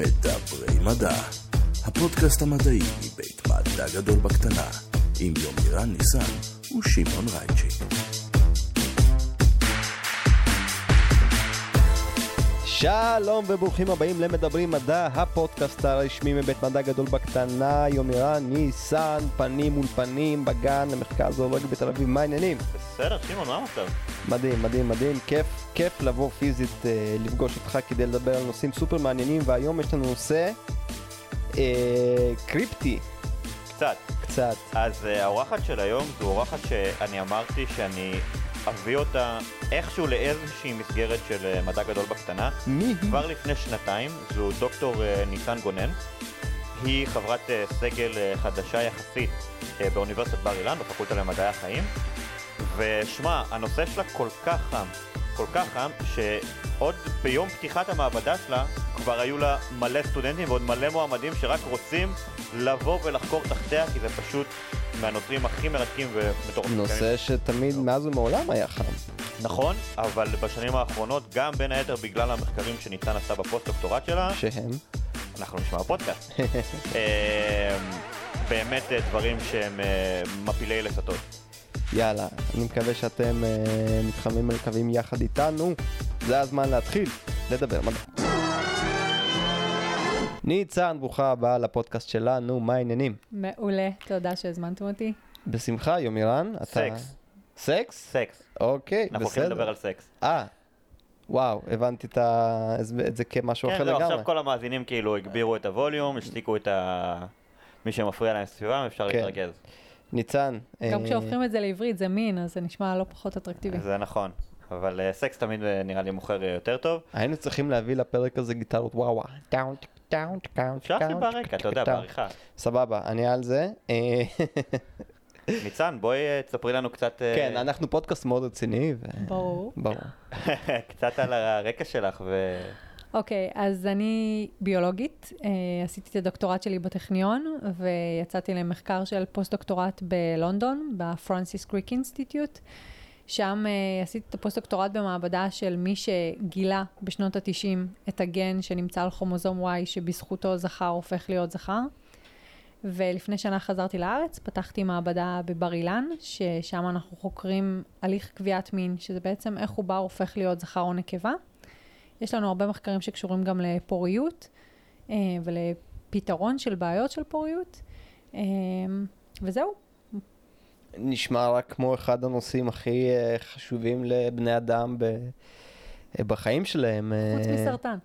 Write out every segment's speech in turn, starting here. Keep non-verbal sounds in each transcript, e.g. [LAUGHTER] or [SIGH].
מדברי מדע, הפודקאסט המדעי מבית מדע גדול בקטנה, עם יומירן ניסן ושמעון רייצ'י. שלום וברוכים הבאים למדברים מדע, הפודקאסט הרשמי מבית מדע גדול בקטנה, יומירן, ניסן, פנים מול פנים, בגן למחקר זואולוגי בתל אביב, מה העניינים? בסדר, שמעון, מה המצב? מדהים, מדהים, מדהים, כיף, כיף לבוא פיזית אה, לפגוש אותך כדי לדבר על נושאים סופר מעניינים, והיום יש לנו נושא אה, קריפטי קצת. קצת. אז אה, האורחת של היום זו אורחת שאני אמרתי שאני אביא אותה איכשהו לאיזושהי מסגרת של אה, מדע גדול בקטנה. מי? כבר לפני שנתיים זו דוקטור אה, ניסן גונן. היא חברת אה, סגל אה, חדשה יחסית אה, באוניברסיטת בר אילן, בפקולטה למדעי החיים. ושמע, הנושא שלה כל כך חם, כל כך חם, שעוד ביום פתיחת המעבדה שלה כבר היו לה מלא סטודנטים ועוד מלא מועמדים שרק רוצים לבוא ולחקור תחתיה, כי זה פשוט מהנושאים הכי מרתקים ומטורפים. נושא שתמיד מאז ומעולם היה חם. נכון, אבל בשנים האחרונות, גם בין היתר בגלל המחקרים שניצן עשה בפוסט-דוקטורט שלה, שהם? אנחנו נשמע בפודקאסט. [LAUGHS] אה, באמת אה, דברים שהם אה, מפילי לסתות. יאללה, אני מקווה שאתם אה, מתחממים ומקווים יחד איתנו. זה הזמן להתחיל לדבר מדע. ניצן, ברוכה הבאה לפודקאסט שלנו, מה העניינים? מעולה, תודה שהזמנתם אותי. בשמחה, יומירן, אתה... סקס. סקס? סקס. אוקיי, אנחנו הולכים לדבר בסדר. על סקס. אה, וואו, הבנתי את ה- את זה כמשהו כן, אחר זהו, לגמרי. עכשיו כל המאזינים כאילו הגבירו את הווליום, השתיקו את ה... מי שמפריע להם סביבם, אפשר כן. להתרכז. ניצן, גם אה, כשהופכים את זה לעברית זה מין, אז זה נשמע לא פחות אטרקטיבי. זה נכון. אבל אה, סקס תמיד אה, נראה לי מוכר יותר טוב. היינו צריכים להביא לפרק הזה גיטרות וואו וואו. דאון, דאון, דאון, אפשר לשים דאון, ברקע, אתה יודע, דאון. בעריכה. סבבה, אני על זה. ניצן, בואי תספרי לנו קצת... כן, אנחנו פודקאסט מאוד רציני. ברור. ברור. [LAUGHS] קצת על הרקע שלך ו... אוקיי, אז אני ביולוגית, אה, עשיתי את הדוקטורט שלי בטכניון, ויצאתי למחקר של פוסט-דוקטורט בלונדון, ב Francis Crick Institute. שם אה, עשיתי את הפוסט-דוקטורט במעבדה של מי שגילה בשנות ה-90 את הגן שנמצא על כרומוזום Y, שבזכותו זכר הופך להיות זכר. ולפני שנה חזרתי לארץ, פתחתי מעבדה בבר אילן, ששם אנחנו חוקרים הליך קביעת מין, שזה בעצם איך עובר הופך להיות זכר או נקבה. יש לנו הרבה מחקרים שקשורים גם לפוריות אה, ולפתרון של בעיות של פוריות. אה, וזהו, נשמע רק כמו אחד הנושאים הכי אה, חשובים לבני אדם ב- בחיים שלהם. חוץ מסרטן,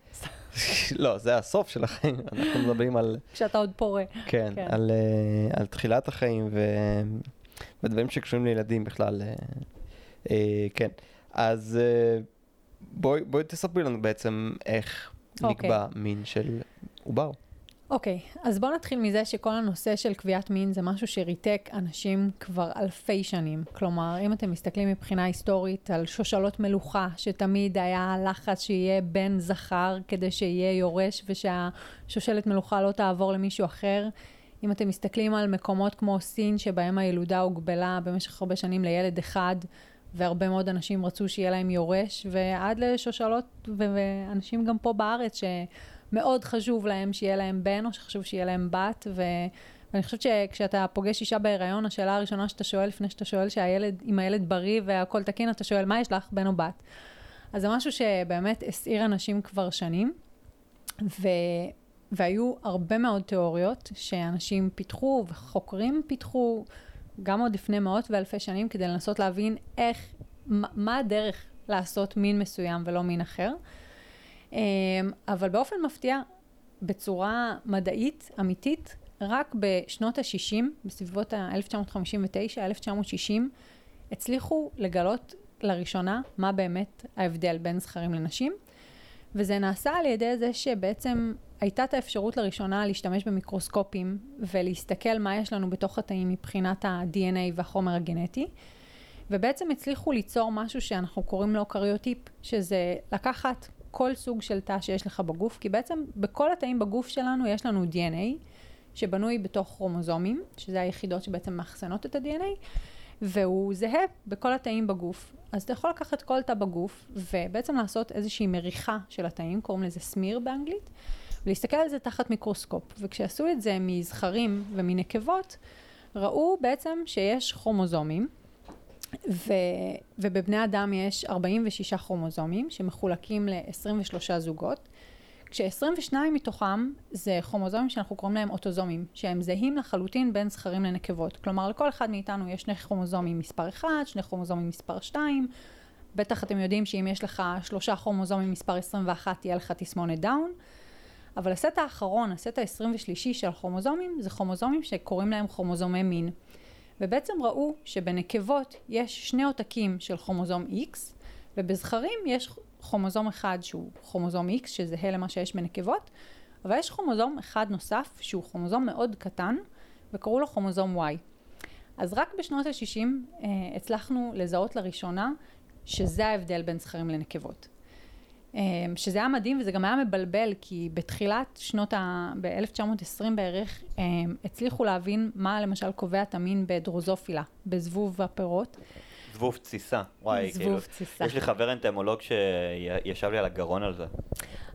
[LAUGHS] לא, זה הסוף של החיים, אנחנו מדברים על, כשאתה עוד פורה. כן, כן. על, על תחילת החיים ו... ודברים שקשורים לילדים בכלל. כן, אז בואי בואי תספרי לנו בעצם איך אוקיי. נקבע מין של עובר. אוקיי, אז בואו נתחיל מזה שכל הנושא של קביעת מין זה משהו שריתק אנשים כבר אלפי שנים. כלומר, אם אתם מסתכלים מבחינה היסטורית על שושלות מלוכה, שתמיד היה לחץ שיהיה בן זכר כדי שיהיה יורש ושהשושלת מלוכה לא תעבור למישהו אחר. אם אתם מסתכלים על מקומות כמו סין, שבהם הילודה הוגבלה במשך הרבה שנים לילד אחד, והרבה מאוד אנשים רצו שיהיה להם יורש, ועד לשושלות ואנשים גם פה בארץ, שמאוד חשוב להם שיהיה להם בן, או שחשוב שיהיה להם בת, ו... ואני חושבת שכשאתה פוגש אישה בהיריון, השאלה הראשונה שאתה שואל, לפני שאתה שואל שהילד, אם הילד בריא והכל תקין, אתה שואל, מה יש לך, בן או בת? אז זה משהו שבאמת הסעיר אנשים כבר שנים, ו... והיו הרבה מאוד תיאוריות שאנשים פיתחו וחוקרים פיתחו, גם עוד לפני מאות ואלפי שנים, כדי לנסות להבין איך, מה, מה הדרך לעשות מין מסוים ולא מין אחר. אמ, אבל באופן מפתיע, בצורה מדעית, אמיתית, רק בשנות ה-60, בסביבות ה-1959, 1960, הצליחו לגלות לראשונה מה באמת ההבדל בין זכרים לנשים. וזה נעשה על ידי זה שבעצם הייתה את האפשרות לראשונה להשתמש במיקרוסקופים ולהסתכל מה יש לנו בתוך התאים מבחינת ה-DNA והחומר הגנטי. ובעצם הצליחו ליצור משהו שאנחנו קוראים לו קריוטיפ, שזה לקחת כל סוג של תא שיש לך בגוף, כי בעצם בכל התאים בגוף שלנו יש לנו DNA, שבנוי בתוך כרומוזומים, שזה היחידות שבעצם מאחסנות את ה-DNA, והוא זהה בכל התאים בגוף. אז אתה יכול לקחת כל תא בגוף, ובעצם לעשות איזושהי מריחה של התאים, קוראים לזה סמיר באנגלית, ולהסתכל על זה תחת מיקרוסקופ. וכשעשו את זה מזכרים ומנקבות, ראו בעצם שיש כרומוזומים, ו, ובבני אדם יש 46 כרומוזומים שמחולקים ל-23 זוגות, כש-22 מתוכם זה כרומוזומים שאנחנו קוראים להם אוטוזומים, שהם זהים לחלוטין בין זכרים לנקבות. כלומר, לכל אחד מאיתנו יש שני כרומוזומים מספר 1, שני כרומוזומים מספר 2, בטח אתם יודעים שאם יש לך שלושה כרומוזומים מספר 21, תהיה לך תסמונת דאון. אבל הסט האחרון, הסט ה-23 של הכרומוזומים, זה כרומוזומים שקוראים להם כרומוזומי מין. ובעצם ראו שבנקבות יש שני עותקים של כרומוזום X, ובזכרים יש כרומוזום אחד שהוא כרומוזום X, שזהה למה שיש בנקבות, אבל יש כרומוזום אחד נוסף שהוא כרומוזום מאוד קטן, וקראו לו כרומוזום Y. אז רק בשנות ה-60 אה, הצלחנו לזהות לראשונה שזה ההבדל בין זכרים לנקבות. אה, שזה היה מדהים וזה גם היה מבלבל כי בתחילת שנות ה... ב-1920 בערך אה, הצליחו להבין מה למשל קובע את המין בדרוזופילה, בזבוב הפירות. זבוב תסיסה, וואי, זבוב כאילו, תסיסה. יש לי חבר אנטמולוג שישב לי על הגרון על זה.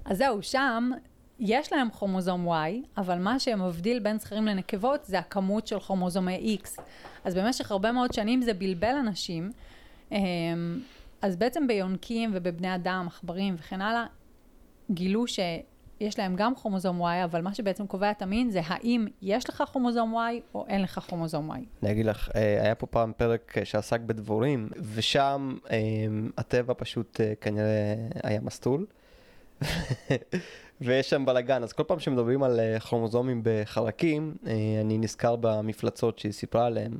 אז זהו, שם יש להם כרומוזום Y, אבל מה שמבדיל בין זכרים לנקבות זה הכמות של כרומוזומי X. אז במשך הרבה מאוד שנים זה בלבל אנשים. אז בעצם ביונקים ובבני אדם, עכברים וכן הלאה, גילו שיש להם גם כרומוזום Y, אבל מה שבעצם קובע את המין זה האם יש לך כרומוזום Y או אין לך כרומוזום Y. אני אגיד לך, אה, היה פה פעם פרק אה, שעסק בדבורים, ושם אה, הטבע פשוט אה, כנראה היה מסטול, [LAUGHS] ויש שם בלאגן, אז כל פעם שמדברים על כרומוזומים בחרקים, אה, אני נזכר במפלצות שהיא סיפרה עליהן.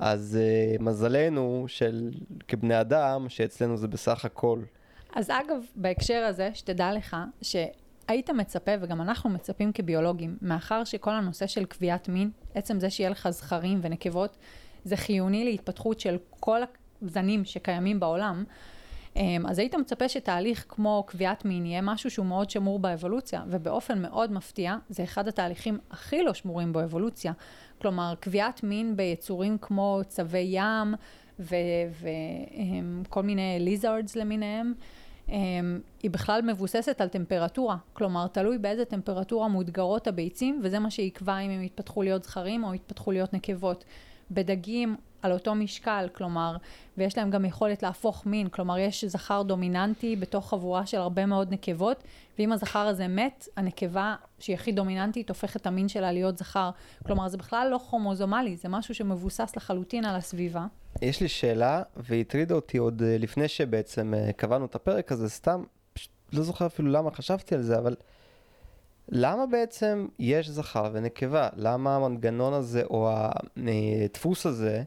אז אה, מזלנו של כבני אדם, שאצלנו זה בסך הכל. אז אגב, בהקשר הזה, שתדע לך, שהיית מצפה, וגם אנחנו מצפים כביולוגים, מאחר שכל הנושא של קביעת מין, עצם זה שיהיה לך זכרים ונקבות, זה חיוני להתפתחות של כל הזנים שקיימים בעולם. אמ, אז היית מצפה שתהליך כמו קביעת מין יהיה משהו שהוא מאוד שמור באבולוציה, ובאופן מאוד מפתיע, זה אחד התהליכים הכי לא שמורים באבולוציה. כלומר, קביעת מין ביצורים כמו צבי ים וכל מיני ליזרדס למיניהם, אמ, היא בכלל מבוססת על טמפרטורה. כלומר, תלוי באיזה טמפרטורה מודגרות הביצים, וזה מה שיקבע אם הם יתפתחו להיות זכרים או יתפתחו להיות נקבות. בדגים על אותו משקל, כלומר, ויש להם גם יכולת להפוך מין, כלומר, יש זכר דומיננטי בתוך חבורה של הרבה מאוד נקבות, ואם הזכר הזה מת, הנקבה שהיא הכי דומיננטית הופכת את המין שלה להיות זכר. כלומר, זה בכלל לא כרומוזומלי, זה משהו שמבוסס לחלוטין על הסביבה. יש לי שאלה, והטרידה אותי עוד אה, לפני שבעצם אה, קבענו את הפרק הזה, סתם, פשוט לא זוכר אפילו למה חשבתי על זה, אבל למה בעצם יש זכר ונקבה? למה המנגנון הזה או הדפוס הזה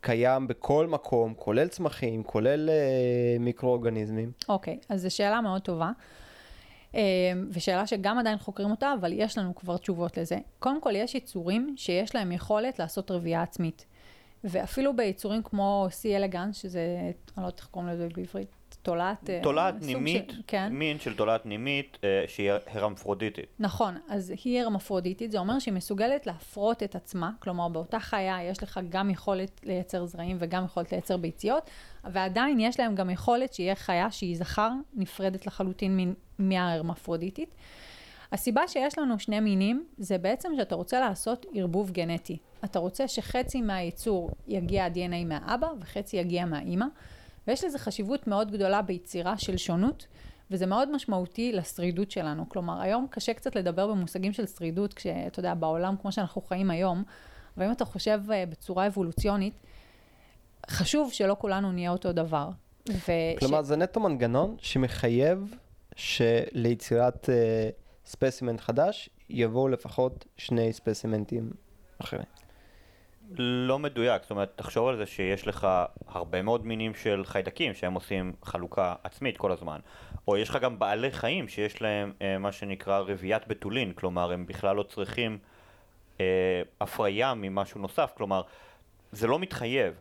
קיים בכל מקום, כולל צמחים, כולל אה, מיקרואורגניזמים? אוקיי, אז זו שאלה מאוד טובה. אה, ושאלה שגם עדיין חוקרים אותה, אבל יש לנו כבר תשובות לזה. קודם כל, יש יצורים שיש להם יכולת לעשות רבייה עצמית. ואפילו ביצורים כמו C אלגנס, שזה, אני לא יודעת איך קוראים לזה בעברית, תולעת... אה, תולעת סוג נימית, של- כן. מין של תולעת נימית אה, שהיא הרמפרודיטית. נכון, אז היא הרמפרודיטית, זה אומר שהיא מסוגלת להפרות את עצמה, כלומר באותה חיה יש לך גם יכולת לייצר זרעים וגם יכולת לייצר ביציות, ועדיין יש להם גם יכולת שיהיה חיה שהיא זכר נפרדת לחלוטין מההרמפרודיטית. הסיבה שיש לנו שני מינים זה בעצם שאתה רוצה לעשות ערבוב גנטי. אתה רוצה שחצי מהייצור יגיע ה-DNA מהאבא וחצי יגיע מהאימא, ויש לזה חשיבות מאוד גדולה ביצירה של שונות, וזה מאוד משמעותי לשרידות שלנו. כלומר, היום קשה קצת לדבר במושגים של שרידות, כשאתה יודע, בעולם כמו שאנחנו חיים היום, אבל אם אתה חושב אה, בצורה אבולוציונית, חשוב שלא כולנו נהיה אותו דבר. וש... כלומר, זה נטו מנגנון שמחייב שליצירת אה, ספסימנט חדש יבואו לפחות שני ספסימנטים אחרים. לא מדויק, זאת אומרת, תחשוב על זה שיש לך הרבה מאוד מינים של חיידקים שהם עושים חלוקה עצמית כל הזמן. או יש לך גם בעלי חיים שיש להם אה, מה שנקרא רביית בתולין, כלומר הם בכלל לא צריכים אה, הפריה ממשהו נוסף, כלומר זה לא מתחייב.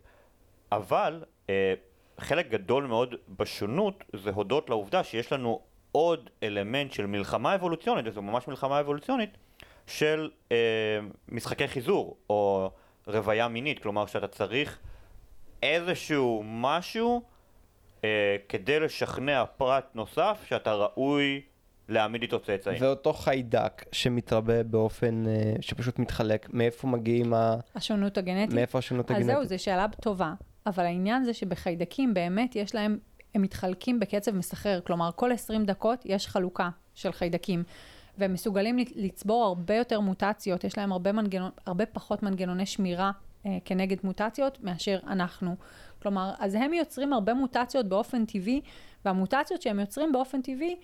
אבל אה, חלק גדול מאוד בשונות זה הודות לעובדה שיש לנו עוד אלמנט של מלחמה אבולוציונית, וזו ממש מלחמה אבולוציונית, של אה, משחקי חיזור, או רוויה מינית, כלומר שאתה צריך איזשהו משהו אה, כדי לשכנע פרט נוסף שאתה ראוי להעמיד איתו צאצאים. ואותו חיידק שמתרבה באופן, אה, שפשוט מתחלק, מאיפה מגיעים ה... השונות הגנטית. מאיפה השונות אז הגנטית? זהו, זו שאלה טובה. אבל העניין זה שבחיידקים באמת יש להם, הם מתחלקים בקצב מסחרר. כלומר, כל 20 דקות יש חלוקה של חיידקים. והם מסוגלים לצבור הרבה יותר מוטציות, יש להם הרבה, מנגנון, הרבה פחות מנגנוני שמירה אה, כנגד מוטציות מאשר אנחנו. כלומר, אז הם יוצרים הרבה מוטציות באופן טבעי, והמוטציות שהם יוצרים באופן טבעי,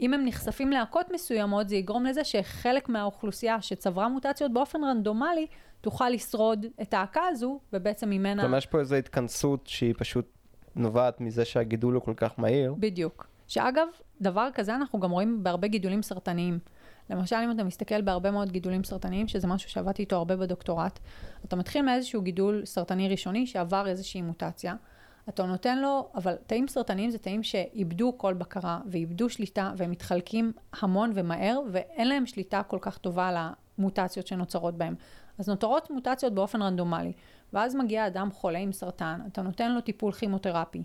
אם הם נחשפים להקות מסוימות, זה יגרום לזה שחלק מהאוכלוסייה שצברה מוטציות באופן רנדומלי, תוכל לשרוד את ההקה הזו, ובעצם ממנה... כלומר, יש פה איזו התכנסות שהיא פשוט נובעת מזה שהגידול הוא כל כך מהיר. בדיוק. שאגב, דבר כזה אנחנו גם רואים בהרבה גידולים סרטניים. למשל, אם אתה מסתכל בהרבה מאוד גידולים סרטניים, שזה משהו שעבדתי איתו הרבה בדוקטורט, אתה מתחיל מאיזשהו גידול סרטני ראשוני שעבר איזושהי מוטציה. אתה נותן לו, אבל תאים סרטניים זה תאים שאיבדו כל בקרה ואיבדו שליטה והם מתחלקים המון ומהר ואין להם שליטה כל כך טובה על המוטציות שנוצרות בהם. אז נותרות מוטציות באופן רנדומלי, ואז מגיע אדם חולה עם סרטן, אתה נותן לו טיפול כימותרפי.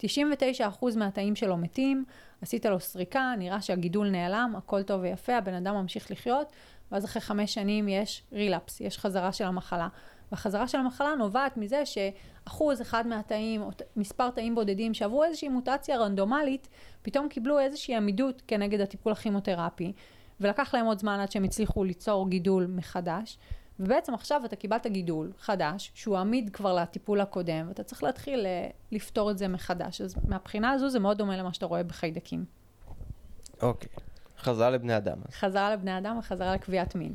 99% מהתאים שלו מתים, עשית לו סריקה, נראה שהגידול נעלם, הכל טוב ויפה, הבן אדם ממשיך לחיות, ואז אחרי חמש שנים יש רילפס, יש חזרה של המחלה. והחזרה של המחלה נובעת מזה שאחוז אחד מהתאים, או מספר תאים בודדים שעברו איזושהי מוטציה רנדומלית, פתאום קיבלו איזושהי עמידות כנגד הטיפול הכימותרפי, ולקח להם עוד זמן עד שהם הצליחו ליצור גידול מחדש. ובעצם עכשיו אתה קיבלת גידול חדש, שהוא עמיד כבר לטיפול הקודם, ואתה צריך להתחיל אה, לפתור את זה מחדש. אז מהבחינה הזו זה מאוד דומה למה שאתה רואה בחיידקים. אוקיי. חזרה לבני אדם. חזרה לבני אדם וחזרה לקביעת מין.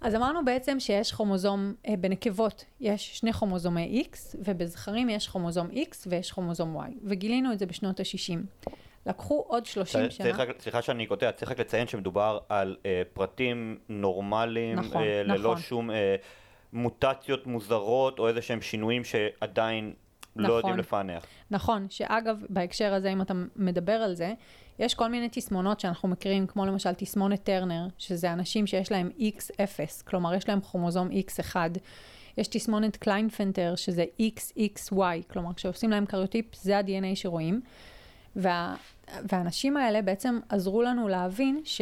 אז אמרנו בעצם שיש כרומוזום, אה, בנקבות יש שני כרומוזומי X, ובזכרים יש כרומוזום X ויש כרומוזום Y, וגילינו את זה בשנות ה-60. לקחו עוד 30 שנה. צריך, סליחה שאני קוטע, צריך רק לציין שמדובר על אה, פרטים נורמליים, נכון, אה, ללא נכון. שום אה, מוטציות מוזרות או איזה שהם שינויים שעדיין נכון. לא יודעים לפענח. נכון, שאגב, בהקשר הזה, אם אתה מדבר על זה, יש כל מיני תסמונות שאנחנו מכירים, כמו למשל תסמונת טרנר, שזה אנשים שיש להם X0, כלומר יש להם כרומוזום X1. יש תסמונת קליינפלטר, שזה XXY, כלומר כשעושים להם קריוטיפ, זה ה-DNA שרואים. וה, והאנשים האלה בעצם עזרו לנו להבין ש,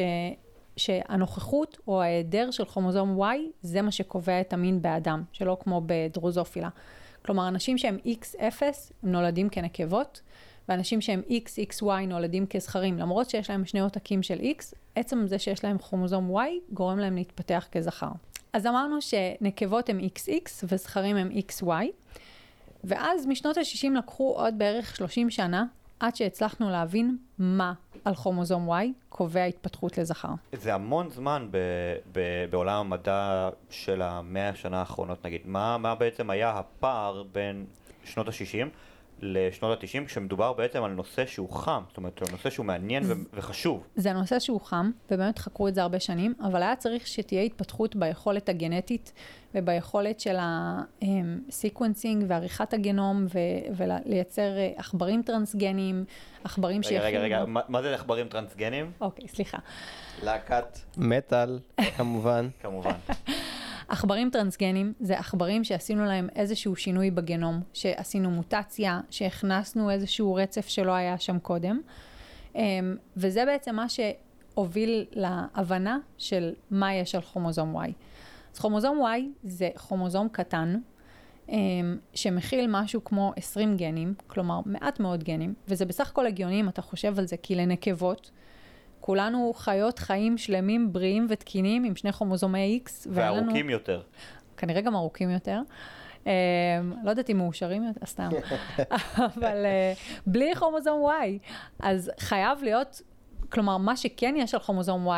שהנוכחות או ההיעדר של כרומוזום Y, זה מה שקובע את המין באדם, שלא כמו בדרוזופילה. כלומר, אנשים שהם X0, הם נולדים כנקבות, ואנשים שהם XXY נולדים כזכרים. למרות שיש להם שני עותקים של X, עצם זה שיש להם כרומוזום Y גורם להם להתפתח כזכר. אז אמרנו שנקבות הם XX וזכרים הם XY, ואז משנות ה-60 לקחו עוד בערך 30 שנה עד שהצלחנו להבין מה על כרומוזום Y קובע התפתחות לזכר. זה המון זמן ב, ב, בעולם המדע של המאה השנה האחרונות נגיד. מה, מה בעצם היה הפער בין שנות ה-60 לשנות ה-90 כשמדובר בעצם על נושא שהוא חם, זאת אומרת, על נושא שהוא מעניין ו- וחשוב. זה נושא שהוא חם, ובאמת חקרו את זה הרבה שנים, אבל היה צריך שתהיה התפתחות ביכולת הגנטית וביכולת של ה sequencing ועריכת הגנום ו- ולייצר אה, עכברים טרנסגניים, עכברים רגע, שיכינו... רגע, רגע, מה, מה זה עכברים טרנסגניים? אוקיי, סליחה. להקת מטאל, כמובן. [LAUGHS] כמובן. עכברים טרנסגניים זה עכברים שעשינו להם איזשהו שינוי בגנום, שעשינו מוטציה, שהכנסנו איזשהו רצף שלא היה שם קודם, אמ, וזה בעצם מה שהוביל להבנה של מה יש על כרומוזום Y. אז כרומוזום Y זה כרומוזום קטן, אמ, שמכיל משהו כמו 20 גנים, כלומר מעט מאוד גנים, וזה בסך הכל הגיוני אם אתה חושב על זה, כי לנקבות, כולנו חיות חיים שלמים, בריאים ותקינים עם שני כרומוזומי X. ואין לנו- וארוכים יותר. כנראה גם ארוכים יותר. Um, לא יודעת אם מאושרים יותר, סתם. [LAUGHS] אבל uh, בלי כרומוזום Y. אז חייב להיות, כלומר, מה שכן יש על כרומוזום Y,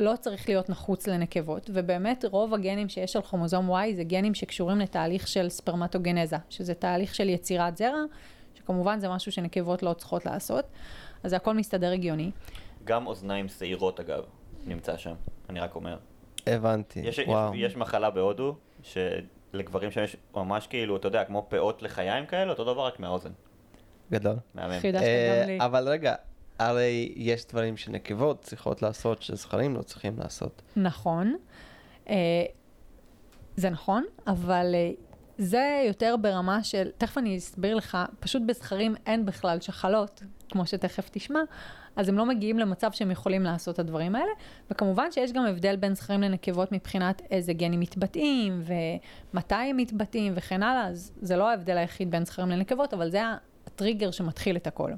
לא צריך להיות נחוץ לנקבות, ובאמת רוב הגנים שיש על כרומוזום Y זה גנים שקשורים לתהליך של ספרמטוגנזה, שזה תהליך של יצירת זרע, שכמובן זה משהו שנקבות לא צריכות לעשות, אז זה הכל מסתדר הגיוני. גם אוזניים שעירות אגב, נמצא שם, אני רק אומר. הבנתי, יש, וואו. יש, יש מחלה בהודו, שלגברים שם יש ממש כאילו, אתה יודע, כמו פאות לחיים כאלה, אותו דבר רק מהאוזן. גדול. מהמם. אה, גם לי. אבל רגע, הרי יש דברים שנקבות צריכות לעשות, שזכרים לא צריכים לעשות. נכון. אה, זה נכון, אבל אה, זה יותר ברמה של, תכף אני אסביר לך, פשוט בזכרים אין בכלל שחלות, כמו שתכף תשמע, אז הם לא מגיעים למצב שהם יכולים לעשות את הדברים האלה. וכמובן שיש גם הבדל בין זכרים לנקבות מבחינת איזה גנים מתבטאים, ומתי הם מתבטאים וכן הלאה, אז זה לא ההבדל היחיד בין זכרים לנקבות, אבל זה הטריגר שמתחיל את הכל.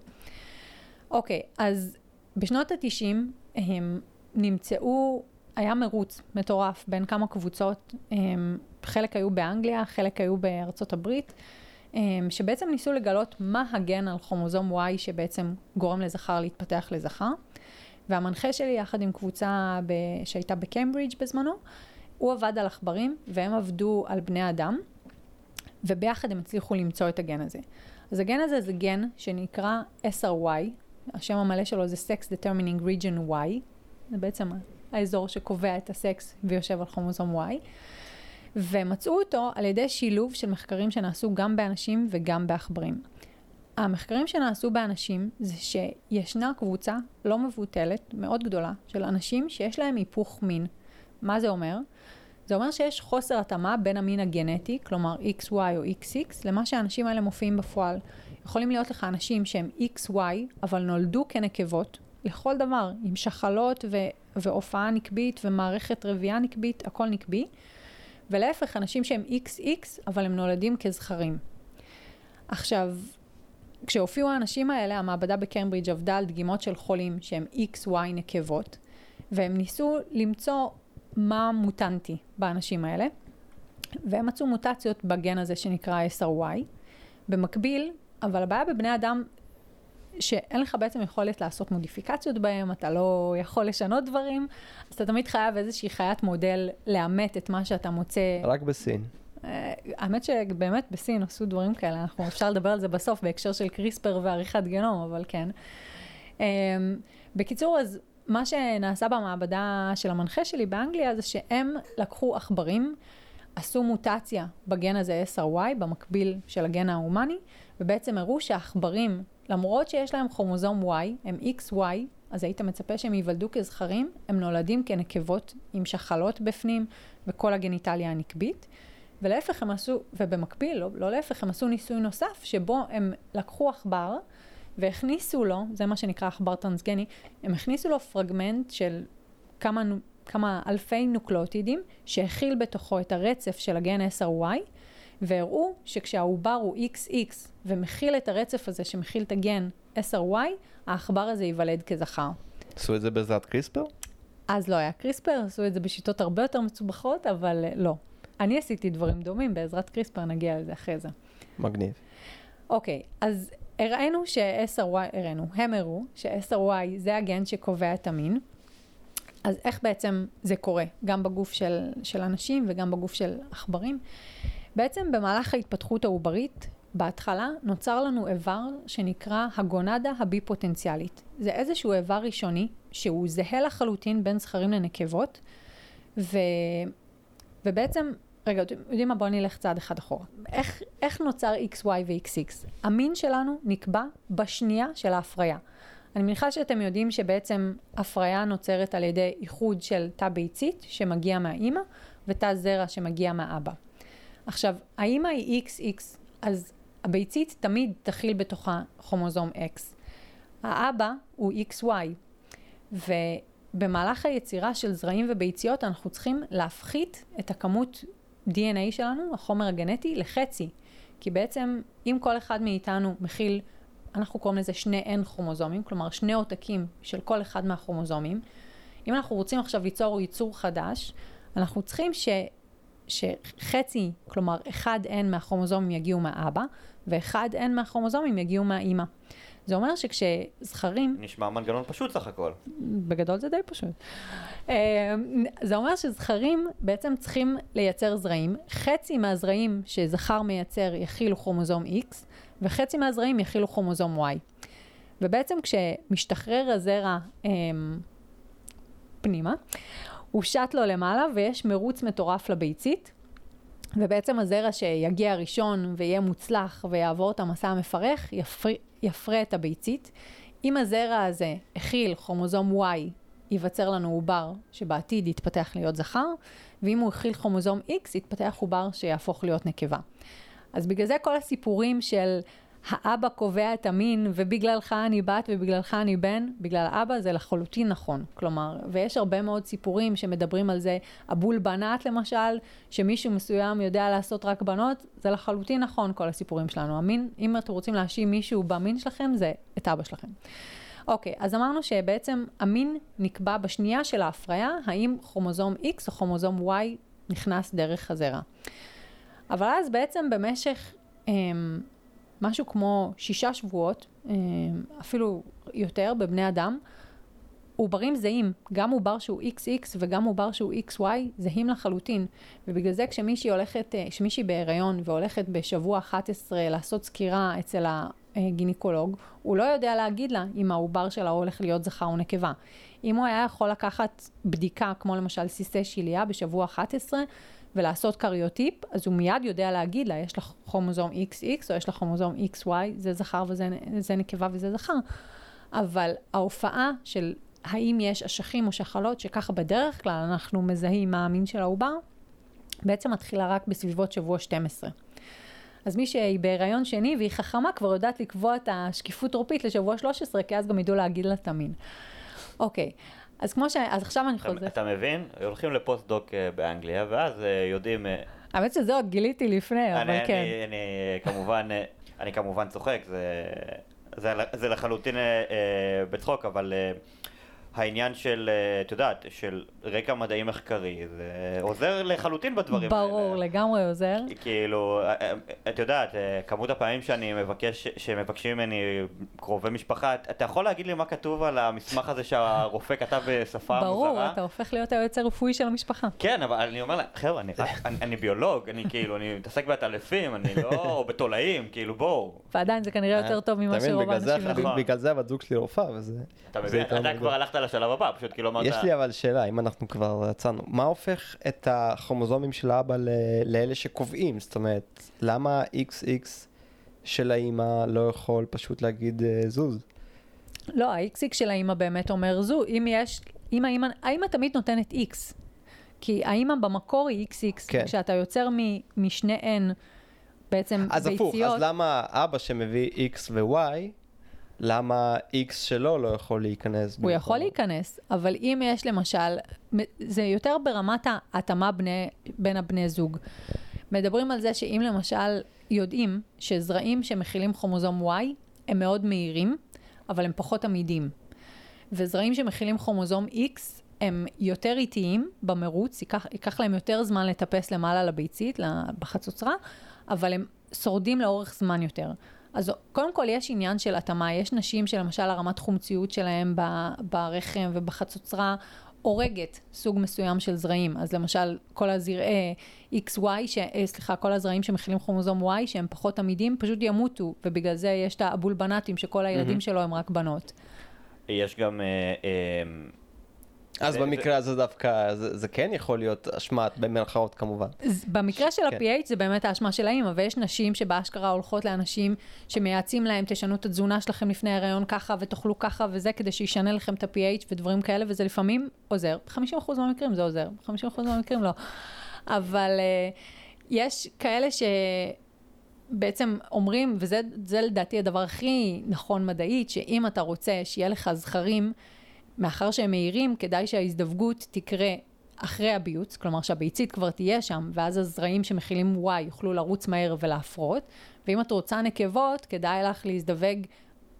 אוקיי, אז בשנות ה-90 הם נמצאו, היה מרוץ מטורף בין כמה קבוצות, הם, חלק היו באנגליה, חלק היו בארצות הברית. אמ, שבעצם ניסו לגלות מה הגן על כרומוזום Y שבעצם גורם לזכר להתפתח לזכר. והמנחה שלי, יחד עם קבוצה ב... שהייתה בקיימברידג' בזמנו, הוא עבד על עכברים והם עבדו על בני אדם, וביחד הם הצליחו למצוא את הגן הזה. אז הגן הזה זה גן שנקרא SRY, השם המלא שלו זה Sex Determining Region Y, זה בעצם האזור שקובע את הסקס ויושב על כרומוזום Y. ומצאו אותו על ידי שילוב של מחקרים שנעשו גם באנשים וגם בעכברים. המחקרים שנעשו באנשים זה שישנה קבוצה לא מבוטלת, מאוד גדולה, של אנשים שיש להם היפוך מין. מה זה אומר? זה אומר שיש חוסר התאמה בין המין הגנטי, כלומר XY או XX, למה שהאנשים האלה מופיעים בפועל. יכולים להיות לך אנשים שהם XY, אבל נולדו כנקבות, לכל דבר, עם שחלות ו- והופעה נקבית ומערכת רבייה נקבית, הכל נקבי. ולהפך, אנשים שהם XX, אבל הם נולדים כזכרים. עכשיו, כשהופיעו האנשים האלה, המעבדה בקיימברידג' עבדה על דגימות של חולים שהם XY נקבות, והם ניסו למצוא מה מוטנטי באנשים האלה, והם מצאו מוטציות בגן הזה שנקרא SRY. במקביל, אבל הבעיה בבני אדם שאין לך בעצם יכולת לעשות מודיפיקציות בהם, אתה לא יכול לשנות דברים, אז אתה תמיד חייב איזושהי חיית מודל לאמת את מה שאתה מוצא. רק בסין. אה, האמת שבאמת בסין עשו דברים כאלה, אנחנו אפשר לדבר על זה בסוף בהקשר של קריספר ועריכת גנום, אבל כן. אמ, בקיצור, אז מה שנעשה במעבדה של המנחה שלי באנגליה זה שהם לקחו עכברים, עשו מוטציה בגן הזה SRY, במקביל של הגן ההומני, ובעצם הראו שהעכברים למרות שיש להם כרומוזום Y, הם XY, אז היית מצפה שהם ייוולדו כזכרים, הם נולדים כנקבות עם שחלות בפנים וכל הגניטליה הנקבית. ולהפך הם עשו, ובמקביל, לא, לא להפך, הם עשו ניסוי נוסף, שבו הם לקחו עכבר והכניסו לו, זה מה שנקרא עכבר טרנסגני, הם הכניסו לו פרגמנט של כמה, כמה אלפי נוקלוטידים, שהכיל בתוכו את הרצף של הגן SRY, והראו שכשהעובר הוא XX ומכיל את הרצף הזה שמכיל את הגן SRY, העכבר הזה ייוולד כזכר. עשו את זה בעזרת קריספר? אז לא היה קריספר, עשו את זה בשיטות הרבה יותר מצובחות, אבל uh, לא. אני עשיתי דברים דומים, בעזרת קריספר נגיע לזה אחרי זה. מגניב. אוקיי, אז הראינו ש-SRY, הראינו, הם הראו ש-SRY זה הגן שקובע את המין. אז איך בעצם זה קורה, גם בגוף של, של אנשים וגם בגוף של עכברים? בעצם במהלך ההתפתחות העוברית, בהתחלה נוצר לנו איבר שנקרא הגונדה הבי-פוטנציאלית. זה איזשהו איבר ראשוני שהוא זהה לחלוטין בין זכרים לנקבות, ו... ובעצם, רגע, יודעים מה? בואו נלך צעד אחד אחורה. איך, איך נוצר XY ו-XX? המין שלנו נקבע בשנייה של ההפריה. אני מניחה שאתם יודעים שבעצם הפריה נוצרת על ידי איחוד של תא ביצית שמגיע מהאימא ותא זרע שמגיע מהאבא. עכשיו, האמא היא XX, אז הביצית תמיד תכיל בתוכה כרומוזום X. האבא הוא XY, ובמהלך היצירה של זרעים וביציות אנחנו צריכים להפחית את הכמות DNA שלנו, החומר הגנטי, לחצי. כי בעצם אם כל אחד מאיתנו מכיל, אנחנו קוראים לזה שני N כרומוזומים, כלומר שני עותקים של כל אחד מהכרומוזומים, אם אנחנו רוצים עכשיו ליצור ייצור חדש, אנחנו צריכים ש... שחצי, כלומר אחד N מהכרומוזומים יגיעו מהאבא, ואחד N מהכרומוזומים יגיעו מהאימא. זה אומר שכשזכרים... נשמע מנגנון פשוט סך הכל. בגדול זה די פשוט. אה, זה אומר שזכרים בעצם צריכים לייצר זרעים. חצי מהזרעים שזכר מייצר יכילו כרומוזום X, וחצי מהזרעים יכילו כרומוזום Y. ובעצם כשמשתחרר הזרע אה, פנימה, הוא שט לו למעלה ויש מרוץ מטורף לביצית. ובעצם הזרע שיגיע ראשון ויהיה מוצלח ויעבור את המסע המפרך, יפר, יפרה את הביצית. אם הזרע הזה הכיל כרומוזום Y, ייווצר לנו עובר שבעתיד יתפתח להיות זכר, ואם הוא הכיל כרומוזום X, יתפתח עובר שיהפוך להיות נקבה. אז בגלל זה כל הסיפורים של האבא קובע את המין ובגללך אני בת ובגללך אני בן, בגלל האבא זה לחלוטין נכון. כלומר, ויש הרבה מאוד סיפורים שמדברים על זה, הבול בנת למשל, שמישהו מסוים יודע לעשות רק בנות, זה לחלוטין נכון כל הסיפורים שלנו. המין, אם אתם רוצים להאשים מישהו במין שלכם, זה את אבא שלכם. אוקיי, אז אמרנו שבעצם המין נקבע בשנייה של ההפריה, האם כרומוזום X או כרומוזום Y נכנס דרך הזרע. אבל אז בעצם במשך אמ, משהו כמו שישה שבועות, אמ, אפילו יותר בבני אדם, עוברים זהים, גם עובר שהוא XX וגם עובר שהוא XY זהים לחלוטין. ובגלל זה כשמישהי הולכת, אה, כשמישהי בהיריון והולכת בשבוע 11 לעשות סקירה אצל הגינקולוג, הוא לא יודע להגיד לה אם העובר שלה הולך להיות זכר או נקבה. אם הוא היה יכול לקחת בדיקה, כמו למשל סיסי שיליה בשבוע 11, ולעשות קריוטיפ, אז הוא מיד יודע להגיד לה, יש לך כרומוזום XX או יש לך כרומוזום XY, זה זכר וזה נקבה וזה זכר. אבל ההופעה של האם יש אשכים או שחלות, שככה בדרך כלל אנחנו מזהים מה המין של העובר, בעצם מתחילה רק בסביבות שבוע 12. אז מי שהיא בהיריון שני והיא חכמה כבר יודעת לקבוע את השקיפות עורפית לשבוע 13, כי אז גם ידעו להגיד לה את המין. אוקיי, אז כמו ש... אז עכשיו אני חוזרת. אתה מבין? הולכים לפוסט-דוק אה, באנגליה, ואז אה, יודעים... אה, האמת שזהו, גיליתי לפני, אבל כן. אני, אני כמובן, אני כמובן צוחק, זה, זה, זה לחלוטין בצחוק, אבל... העניין של, אה, את יודעת, של רקע מדעי מחקרי, זה עוזר לחלוטין בדברים ברור, האלה. ברור, לגמרי עוזר. כאילו, אה, אה, את יודעת, כמות הפעמים שאני מבקש, שמבקשים ממני קרובי משפחה, אתה יכול להגיד לי מה כתוב על המסמך הזה שהרופא כתב בשפה מוזרה? ברור, אתה הופך להיות היועץ הרפואי של המשפחה. כן, אבל אני אומר להם, חבר'ה, אני, אני, אני ביולוג, אני כאילו, אני מתעסק בעטלפים, אני לא, או [LAUGHS] בתולעים, כאילו, בואו. ועדיין זה כנראה יותר טוב ממה שרוב האנשים יודעים. בגלל זה הבת זוג שלי רופאה, וזה... אתה מבין, אתה כבר הלכת לשלב הבא, פשוט כאילו אמרת... יש לי אבל שאלה, אם אנחנו כבר יצאנו, מה הופך את הכרומוזומים של האבא לאלה שקובעים? זאת אומרת, למה XX של האימא לא יכול פשוט להגיד uh, זוז? לא, ה-XX של האימא באמת אומר זו, אם יש, אם האימא, האימא תמיד נותנת X. כי האימא במקור היא XX, כן. כשאתה יוצר משני N בעצם אז ביציות... אז הפוך, אז למה אבא שמביא X ו-Y למה X שלו לא יכול להיכנס? הוא במקום? יכול להיכנס, אבל אם יש למשל, זה יותר ברמת ההתאמה בני, בין הבני זוג. מדברים על זה שאם למשל יודעים שזרעים שמכילים כרומוזום Y הם מאוד מהירים, אבל הם פחות עמידים. וזרעים שמכילים כרומוזום X הם יותר איטיים במרוץ, ייקח, ייקח להם יותר זמן לטפס למעלה לביצית, בחצוצרה, אבל הם שורדים לאורך זמן יותר. אז קודם כל יש עניין של התאמה, יש נשים שלמשל הרמת חומציות שלהם ברחם ובחצוצרה הורגת סוג מסוים של זרעים. אז למשל כל הזרעי XY, ש... אה, סליחה, כל הזרעים שמכילים כרומוזום Y שהם פחות עמידים, פשוט ימותו, ובגלל זה יש את הבולבנטים שכל הילדים mm-hmm. שלו הם רק בנות. יש גם... אה, אה... אז במקרה הזה דווקא, זה, זה כן יכול להיות אשמת, במרכאות כמובן. במקרה של כן. ה-PH זה באמת האשמה של האמא, ויש נשים שבאשכרה הולכות לאנשים שמייעצים להם, תשנו את התזונה שלכם לפני ההיריון ככה, ותאכלו ככה וזה, כדי שישנה לכם את ה-PH ודברים כאלה, וזה לפעמים עוזר. ב-50% מהמקרים זה עוזר, ב-50% מהמקרים לא. אבל uh, יש כאלה ש... בעצם אומרים, וזה לדעתי הדבר הכי נכון מדעית, שאם אתה רוצה שיהיה לך זכרים, מאחר שהם מהירים, כדאי שההזדווגות תקרה אחרי הביוץ, כלומר שהביצית כבר תהיה שם, ואז הזרעים שמכילים Y יוכלו לרוץ מהר ולהפרות, ואם את רוצה נקבות, כדאי לך להזדווג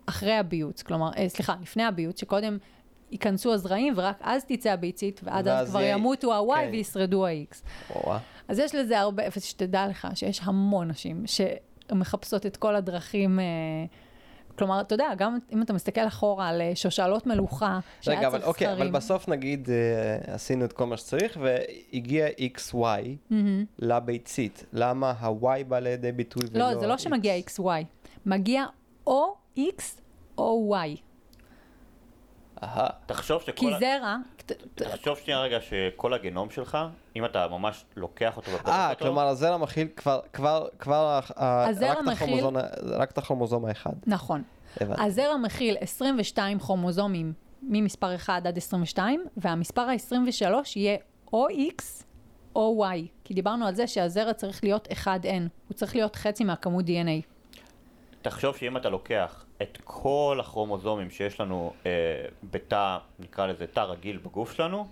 אחרי הביוץ, כלומר, אה, סליחה, לפני הביוץ, שקודם ייכנסו הזרעים ורק אז תצא הביצית, ועד אז כבר ימותו ה-Y כן. וישרדו ה-X. אז יש לזה הרבה, שתדע לך שיש המון נשים שמחפשות את כל הדרכים אה, כלומר, אתה יודע, גם אם אתה מסתכל אחורה על אה, שושלות מלוכה, שהיה רגע, צריך אוקיי, אבל בסוף נגיד uh, עשינו את כל מה שצריך, והגיע XY mm-hmm. לביצית. למה ה-Y בא לידי ביטוי ולא לא, זה לא X? שמגיע XY, מגיע או X או Y. תחשוב שכל... כי זרע... תחשוב שנייה רגע שכל הגנום שלך, אם אתה ממש לוקח אותו ופותח אה, אותו... אה, כלומר הזרע מכיל כבר, כבר, כבר, רק, מכיל... רק את הכרומוזום האחד. נכון. הזרע מכיל 22 כרומוזומים ממספר 1 עד 22, והמספר ה-23 יהיה או X או Y, כי דיברנו על זה שהזרע צריך להיות 1N, הוא צריך להיות חצי מהכמות DNA. תחשוב שאם אתה לוקח את כל הכרומוזומים שיש לנו אה, בתא, נקרא לזה תא רגיל בגוף שלנו,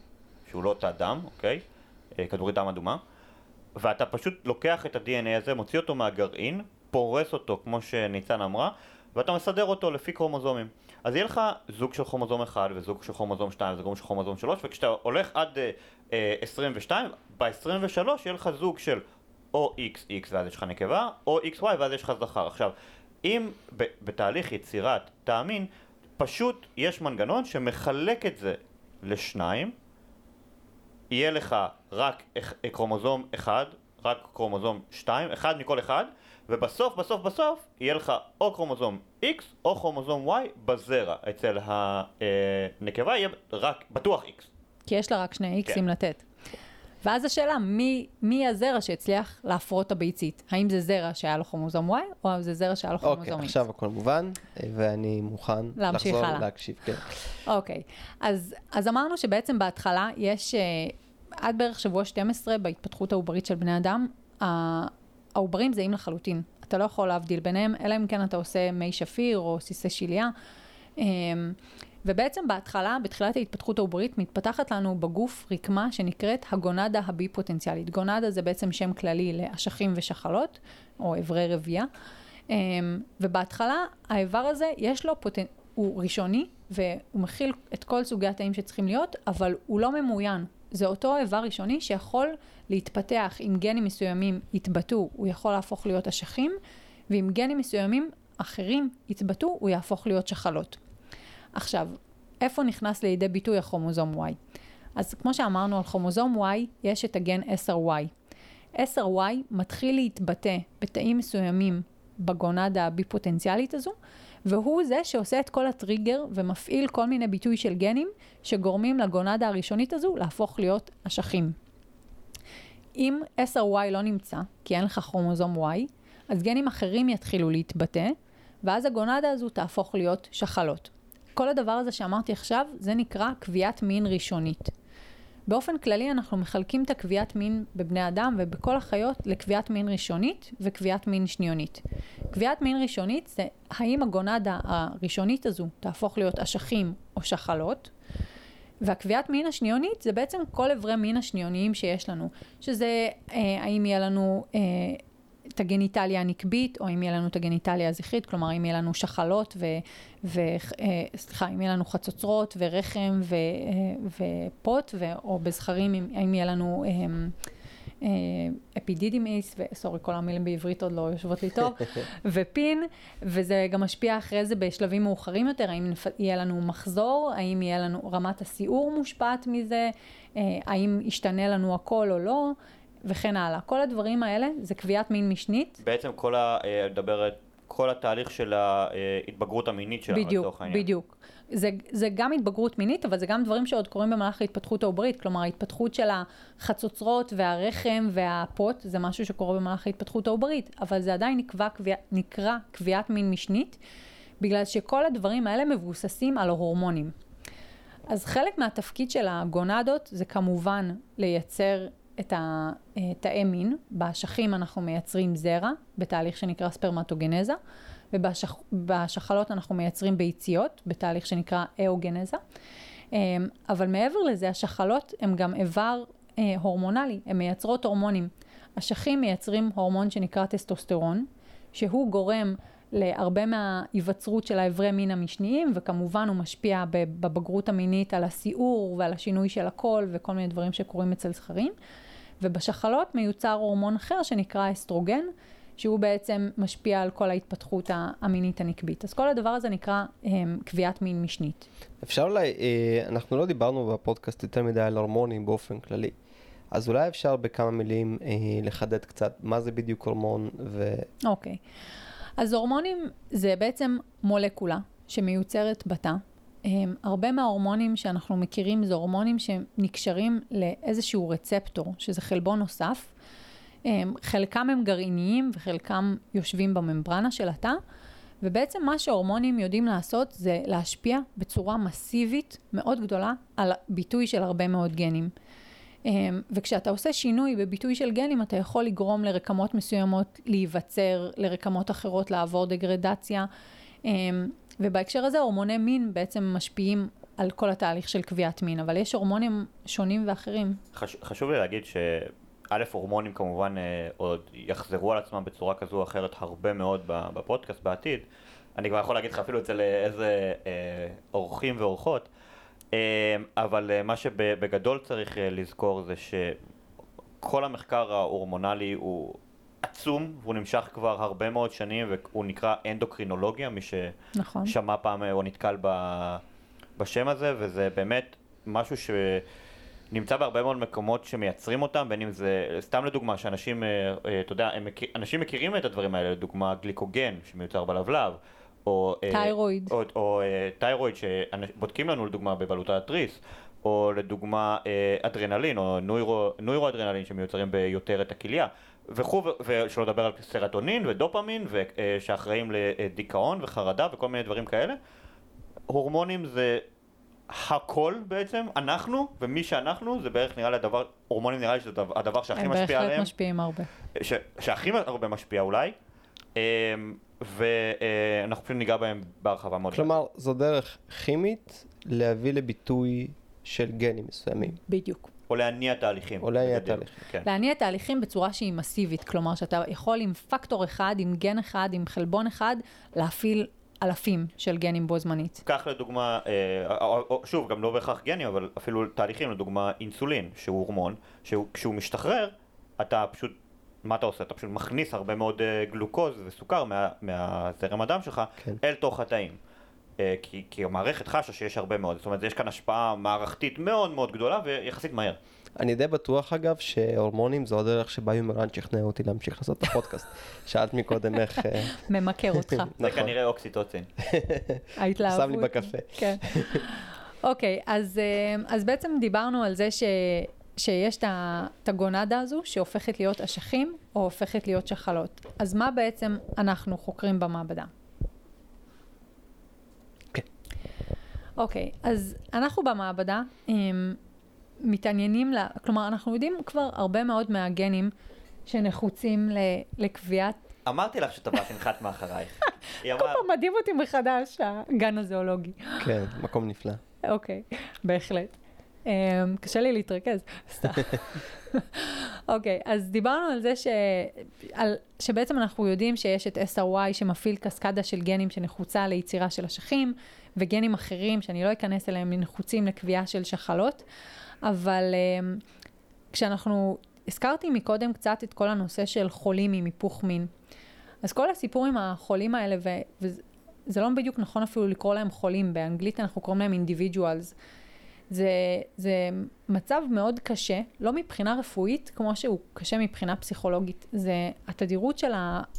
שהוא לא תא דם, אוקיי? אה, כדורית דם אדומה, ואתה פשוט לוקח את ה-DNA הזה, מוציא אותו מהגרעין, פורס אותו, כמו שניצן אמרה, ואתה מסדר אותו לפי כרומוזומים. אז יהיה לך זוג של כרומוזום 1 וזוג של כרומוזום 2 וזוג של כרומוזום 3, וכשאתה הולך עד אה, אה, 22, ב-23 יהיה לך זוג של או XX ואז יש לך נקבה, או XY ואז יש לך זכר. עכשיו, אם ב- בתהליך יצירת תא המין, פשוט יש מנגנון שמחלק את זה לשניים, יהיה לך רק כרומוזום אחד, רק כרומוזום שתיים, אחד מכל אחד, ובסוף בסוף בסוף יהיה לך או כרומוזום X או כרומוזום Y בזרע. אצל הנקבה יהיה רק, בטוח X. כי יש לה רק שני איקסים כן. לתת. ואז השאלה, מי, מי הזרע שהצליח להפרות את הביצית? האם זה זרע שהיה לו כרומוזום Y, או זה זרע שהיה לו אוקיי, כרומוזום X? עכשיו הכל מובן, ואני מוכן לחזור הלאה. להקשיב. כן. אוקיי, אז, אז אמרנו שבעצם בהתחלה יש, אה, עד בערך שבוע 12 בהתפתחות העוברית של בני אדם, ה- העוברים זהים לחלוטין. אתה לא יכול להבדיל ביניהם, אלא אם כן אתה עושה מי שפיר או סיסי שליה. אה, ובעצם בהתחלה, בתחילת ההתפתחות העוברית, מתפתחת לנו בגוף רקמה שנקראת הגונדה הבי-פוטנציאלית. גונדה זה בעצם שם כללי לאשכים ושחלות, או אברי רבייה. אמ, ובהתחלה האיבר הזה יש לו פוטנ... הוא ראשוני והוא מכיל את כל סוגי התאים שצריכים להיות, אבל הוא לא ממוין. זה אותו איבר ראשוני שיכול להתפתח אם גנים מסוימים יתבטאו, הוא יכול להפוך להיות אשכים, ואם גנים מסוימים אחרים יתבטאו, הוא יהפוך להיות שחלות. עכשיו, איפה נכנס לידי ביטוי הכרומוזום Y? אז כמו שאמרנו על כרומוזום Y, יש את הגן 10Y. 10Y מתחיל להתבטא בתאים מסוימים בגונדה הבי-פוטנציאלית הזו, והוא זה שעושה את כל הטריגר ומפעיל כל מיני ביטוי של גנים שגורמים לגונדה הראשונית הזו להפוך להיות אשכים. אם 10Y לא נמצא, כי אין לך כרומוזום Y, אז גנים אחרים יתחילו להתבטא, ואז הגונדה הזו תהפוך להיות שחלות. כל הדבר הזה שאמרתי עכשיו, זה נקרא קביעת מין ראשונית. באופן כללי אנחנו מחלקים את הקביעת מין בבני אדם ובכל החיות לקביעת מין ראשונית וקביעת מין שניונית. קביעת מין ראשונית זה האם הגונדה הראשונית הזו תהפוך להיות אשכים או שחלות, והקביעת מין השניונית זה בעצם כל אברי מין השניוניים שיש לנו, שזה אה, האם יהיה לנו אה, את הגניטליה הנקבית, או אם יהיה לנו את הגניטליה הזכרית, כלומר אם יהיה לנו שחלות, ו, ו, אה, סליחה, אם יהיה לנו חצוצרות ורחם ו, אה, ופוט, ו, או בזכרים, אם, אם יהיה לנו אה, אפידידימיס, וסורי, כל המילים בעברית עוד לא יושבות לי טוב, [LAUGHS] ופין, וזה גם משפיע אחרי זה בשלבים מאוחרים יותר, האם יהיה לנו מחזור, האם יהיה לנו, רמת הסיעור מושפעת מזה, האם ישתנה לנו הכל או לא. וכן הלאה. כל הדברים האלה זה קביעת מין משנית. בעצם כל ה... אה, מדברת, כל התהליך של ההתבגרות המינית שלנו בדיוק, לצורך העניין. בדיוק. זה, זה גם התבגרות מינית, אבל זה גם דברים שעוד קורים במהלך ההתפתחות העוברית. כלומר, ההתפתחות של החצוצרות והרחם והפוט, זה משהו שקורה במהלך ההתפתחות העוברית, אבל זה עדיין נקבע, קביע, נקרא קביעת מין משנית, בגלל שכל הדברים האלה מבוססים על הורמונים. אז חלק מהתפקיד של הגונדות זה כמובן לייצר את התאי מין. באשכים אנחנו מייצרים זרע, בתהליך שנקרא ספרמטוגנזה, ובשחלות אנחנו מייצרים ביציות, בתהליך שנקרא איאוגנזה. אמ, אבל מעבר לזה, השחלות הן גם איבר אה, הורמונלי, הן מייצרות הורמונים. אשכים מייצרים הורמון שנקרא טסטוסטרון, שהוא גורם להרבה מההיווצרות של האיברי מין המשניים, וכמובן הוא משפיע בבגרות המינית על הסיעור ועל השינוי של הקול וכל מיני דברים שקורים אצל זכרים. ובשחלות מיוצר הורמון אחר שנקרא אסטרוגן, שהוא בעצם משפיע על כל ההתפתחות המינית הנקבית. אז כל הדבר הזה נקרא הם, קביעת מין משנית. אפשר אולי, אה, אנחנו לא דיברנו בפודקאסט יותר מדי על הורמונים באופן כללי. אז אולי אפשר בכמה מילים אה, לחדד קצת מה זה בדיוק הורמון ו... אוקיי. אז הורמונים זה בעצם מולקולה שמיוצרת בתא. הם, הרבה מההורמונים שאנחנו מכירים זה הורמונים שנקשרים לאיזשהו רצפטור, שזה חלבון נוסף. הם, חלקם הם גרעיניים וחלקם יושבים בממברנה של התא, ובעצם מה שההורמונים יודעים לעשות זה להשפיע בצורה מסיבית מאוד גדולה על ביטוי של הרבה מאוד גנים. אמ, וכשאתה עושה שינוי בביטוי של גנים, אתה יכול לגרום לרקמות מסוימות להיווצר, לרקמות אחרות לעבור דגרדציה. אמ, ובהקשר הזה הורמוני מין בעצם משפיעים על כל התהליך של קביעת מין, אבל יש הורמונים שונים ואחרים. חש, חשוב לי להגיד שא', הורמונים כמובן אה, עוד יחזרו על עצמם בצורה כזו או אחרת הרבה מאוד בפודקאסט בעתיד. אני כבר יכול להגיד לך אפילו אצל איזה אה, אורחים ואורחות. אה, אבל אה, מה שבגדול צריך אה, לזכור זה שכל המחקר ההורמונלי הוא עצום, והוא נמשך כבר הרבה מאוד שנים, והוא נקרא אנדוקרינולוגיה, מי. ששמע נכון. פעם או נתקל בשם הזה, וזה באמת משהו שנמצא בהרבה מאוד מקומות שמייצרים אותם, בין אם זה, סתם לדוגמה, שאנשים, אתה יודע, אנשים מכירים את הדברים האלה, לדוגמה גליקוגן שמיוצר בלבלב. או... תיירואיד. או, או, או תיירואיד שבודקים לנו לדוגמה בבלוטת התריס, או לדוגמה אדרנלין, או נוירו, נוירואדרנלין שמיוצרים ביותרת הכליה. וכו', ושלא לדבר על סרטונין ודופמין, שאחראים לדיכאון וחרדה וכל מיני דברים כאלה. הורמונים זה הכל בעצם, אנחנו, ומי שאנחנו, זה בערך נראה לי הדבר, הורמונים נראה לי שזה הדבר שהכי משפיע עליהם. הם בהחלט משפיעים הרבה. ש, שהכי הרבה משפיע אולי. ואנחנו פשוט ניגע בהם בהרחבה מאוד. כלומר, זו דרך כימית להביא לביטוי של גנים מסוימים. בדיוק. או להניע תהליכים. או להניע תהליכים. כן. להניע תהליכים בצורה שהיא מסיבית, כלומר שאתה יכול עם פקטור אחד, עם גן אחד, עם חלבון אחד, להפעיל אלפים של גנים בו זמנית. קח לדוגמה, אה, שוב, גם לא בהכרח גנים, אבל אפילו תהליכים, לדוגמה אינסולין, שהוא הורמון, שכשהוא משתחרר, אתה פשוט מה אתה עושה? אתה פשוט מכניס הרבה מאוד uh, גלוקוז וסוכר מה, מהזרם הדם שלך כן. אל תוך התאים. Uh, כי, כי המערכת חשה שיש הרבה מאוד, זאת אומרת יש כאן השפעה מערכתית מאוד מאוד גדולה ויחסית מהר. אני די בטוח אגב שהורמונים זו הדרך שבה יומרן שכנע אותי להמשיך לעשות את הפודקאסט. [LAUGHS] שאלת מקודם איך... אה, ממכר אותך. זה [LAUGHS] נכון. כנראה אוקסיטוצין. [LAUGHS] ההתלהבות. שם לי בקפה. כן. אוקיי, אז, אז בעצם דיברנו על זה ש... שיש את הגונדה הזו שהופכת להיות אשכים או הופכת להיות שחלות. אז מה בעצם אנחנו חוקרים במעבדה? כן. אוקיי, אז אנחנו במעבדה הם, אמ, מתעניינים, לה, כלומר אנחנו יודעים כבר הרבה מאוד מהגנים שנחוצים לקביעת... אמרתי לך שטבעת [LAUGHS] תנחת מאחרייך. [LAUGHS] כל פעם מדהים אותי מחדש הגן הזואולוגי. כן, מקום נפלא. אוקיי, בהחלט. Um, קשה לי להתרכז, סתם. אוקיי, אז דיברנו על זה ש... על... שבעצם אנחנו יודעים שיש את SRY שמפעיל קסקדה של גנים שנחוצה ליצירה של אשכים, וגנים אחרים שאני לא אכנס אליהם נחוצים לקביעה של שחלות, אבל um, כשאנחנו, הזכרתי מקודם קצת את כל הנושא של חולים עם היפוך מין. אז כל הסיפור עם החולים האלה, ו... וזה לא בדיוק נכון אפילו לקרוא להם חולים, באנגלית אנחנו קוראים להם individuals. זה, זה מצב מאוד קשה, לא מבחינה רפואית, כמו שהוא קשה מבחינה פסיכולוגית. זה, התדירות של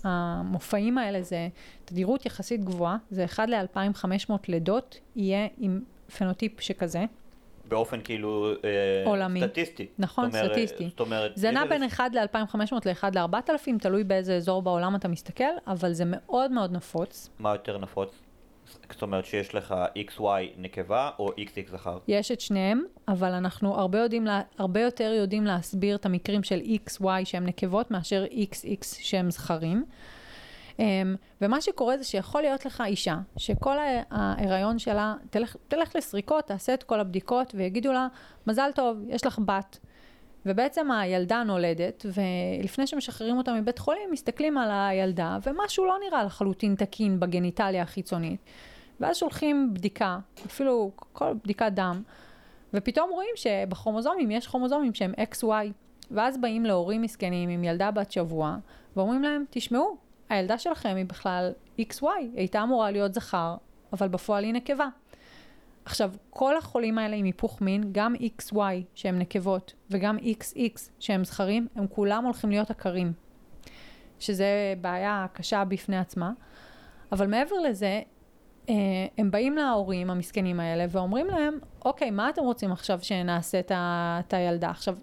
המופעים האלה זה תדירות יחסית גבוהה, זה 1 ל-2500 לידות יהיה עם פנוטיפ שכזה. באופן כאילו אה, עולמי. סטטיסטי. נכון, זאת אומרת, סטטיסטי. זאת אומרת, זה נע בין 1 ל-2500 ל-1 ל-4000, תלוי באיזה אזור בעולם אתה מסתכל, אבל זה מאוד מאוד נפוץ. מה יותר נפוץ? זאת אומרת שיש לך XY נקבה או XX זכר? יש את שניהם, אבל אנחנו הרבה, יודעים, הרבה יותר יודעים להסביר את המקרים של XY שהם נקבות מאשר XX שהם זכרים. Um, ומה שקורה זה שיכול להיות לך אישה, שכל ההיריון שלה, תלך, תלך לסריקות, תעשה את כל הבדיקות ויגידו לה, מזל טוב, יש לך בת. ובעצם הילדה נולדת, ולפני שמשחררים אותה מבית חולים, מסתכלים על הילדה, ומשהו לא נראה לחלוטין תקין בגניטליה החיצונית. ואז שולחים בדיקה, אפילו כל בדיקת דם, ופתאום רואים שבכרומוזומים יש כרומוזומים שהם XY. ואז באים להורים מסכנים עם ילדה בת שבוע, ואומרים להם, תשמעו, הילדה שלכם היא בכלל XY, הייתה אמורה להיות זכר, אבל בפועל היא נקבה. עכשיו, כל החולים האלה עם היפוך מין, גם XY שהם נקבות וגם XX שהם זכרים, הם כולם הולכים להיות עקרים. שזה בעיה קשה בפני עצמה. אבל מעבר לזה, אה, הם באים להורים המסכנים האלה ואומרים להם, אוקיי, מה אתם רוצים עכשיו שנעשה את הילדה? עכשיו,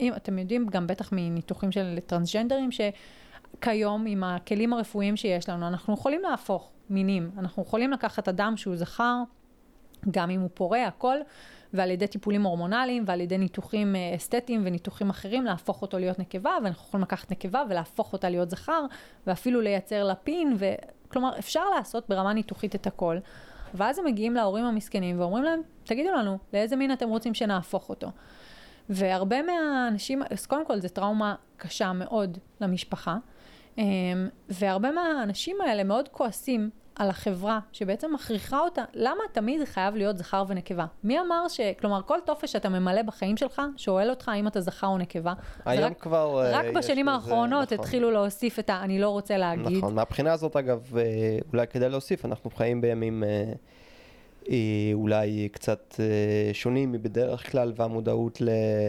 אם אתם יודעים גם בטח מניתוחים של טרנסג'נדרים, שכיום עם הכלים הרפואיים שיש לנו, אנחנו יכולים להפוך מינים. אנחנו יכולים לקחת אדם שהוא זכר, גם אם הוא פורה, הכל, ועל ידי טיפולים הורמונליים, ועל ידי ניתוחים אה, אסתטיים וניתוחים אחרים, להפוך אותו להיות נקבה, ואנחנו יכולים לקחת נקבה ולהפוך אותה להיות זכר, ואפילו לייצר לה פין, ו... כלומר, אפשר לעשות ברמה ניתוחית את הכל. ואז הם מגיעים להורים המסכנים ואומרים להם, תגידו לנו, לאיזה מין אתם רוצים שנהפוך אותו? והרבה מהאנשים, אז קודם כל זו טראומה קשה מאוד למשפחה, אמ, והרבה מהאנשים האלה מאוד כועסים על החברה שבעצם מכריחה אותה, למה תמיד חייב להיות זכר ונקבה? מי אמר ש... כלומר, כל טופס שאתה ממלא בחיים שלך, שואל אותך האם אתה זכר או נקבה. היום רק, כבר... אה, רק בשנים האחרונות נכון. התחילו להוסיף את ה... אני לא רוצה להגיד. נכון, מהבחינה הזאת אגב, אה, אולי כדאי להוסיף, אנחנו חיים בימים אה, אולי קצת שונים מבדרך כלל, והמודעות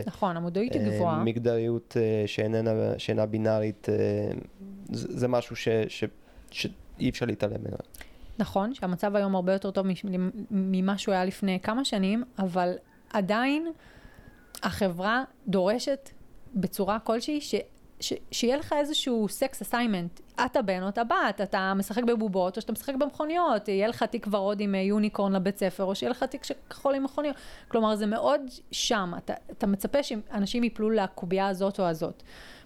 נכון, המודעות היא גבוהה. למגדריות אה, שאיננה, שאינה בינארית, זה, זה משהו ש, ש, שאי אפשר להתעלם ממנו. נכון, שהמצב היום הרבה יותר טוב ממה שהוא היה לפני כמה שנים, אבל עדיין החברה דורשת בצורה כלשהי ש... ש, שיהיה לך איזשהו סקס אסיימנט. אתה בן או אתה בת, אתה משחק בבובות או שאתה משחק במכוניות, יהיה לך תיק ורוד עם אה, יוניקורן לבית ספר, או שיהיה לך תיק כחול עם מכוניות. כלומר, זה מאוד שם, אתה, אתה מצפה שאנשים יפלו לקובייה הזאת או הזאת.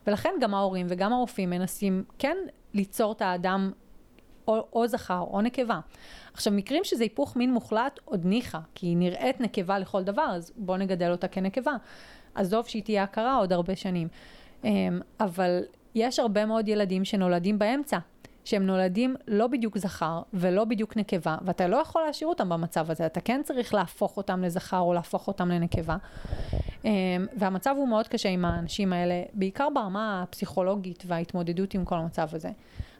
ולכן גם ההורים וגם הרופאים מנסים כן ליצור את האדם או, או זכר או נקבה. עכשיו, מקרים שזה היפוך מין מוחלט, עוד ניחא, כי היא נראית נקבה לכל דבר, אז בואו נגדל אותה כנקבה. עזוב שהיא תהיה הכרה עוד הרבה שנים. אמ, אבל יש הרבה מאוד ילדים שנולדים באמצע, שהם נולדים לא בדיוק זכר ולא בדיוק נקבה, ואתה לא יכול להשאיר אותם במצב הזה, אתה כן צריך להפוך אותם לזכר או להפוך אותם לנקבה. אמ, והמצב הוא מאוד קשה עם האנשים האלה, בעיקר ברמה הפסיכולוגית וההתמודדות עם כל המצב הזה.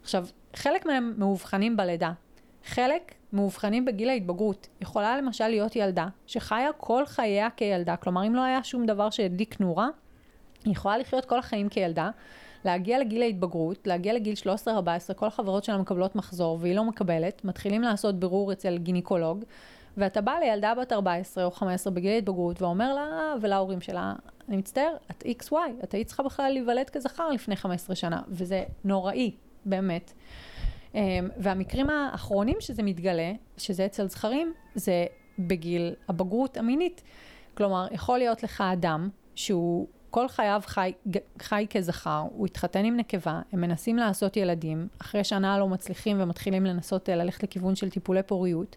עכשיו, חלק מהם מאובחנים בלידה, חלק מאובחנים בגיל ההתבגרות. יכולה למשל להיות ילדה שחיה כל חייה כילדה, כלומר אם לא היה שום דבר שהדליק נורה, היא יכולה לחיות כל החיים כילדה, להגיע לגיל ההתבגרות, להגיע לגיל 13-14, כל החברות שלה מקבלות מחזור והיא לא מקבלת, מתחילים לעשות בירור אצל גינקולוג, ואתה בא לילדה בת 14 או 15 בגיל ההתבגרות ואומר לה ולהורים שלה, אני מצטער, את XY, את היית צריכה בכלל להיוולד כזכר לפני 15 שנה, וזה נוראי, באמת. אמ, והמקרים האחרונים שזה מתגלה, שזה אצל זכרים, זה בגיל הבגרות המינית. כלומר, יכול להיות לך אדם שהוא כל חייו חי, חי כזכר, הוא התחתן עם נקבה, הם מנסים לעשות ילדים, אחרי שנה לא מצליחים ומתחילים לנסות אה, ללכת לכיוון של טיפולי פוריות.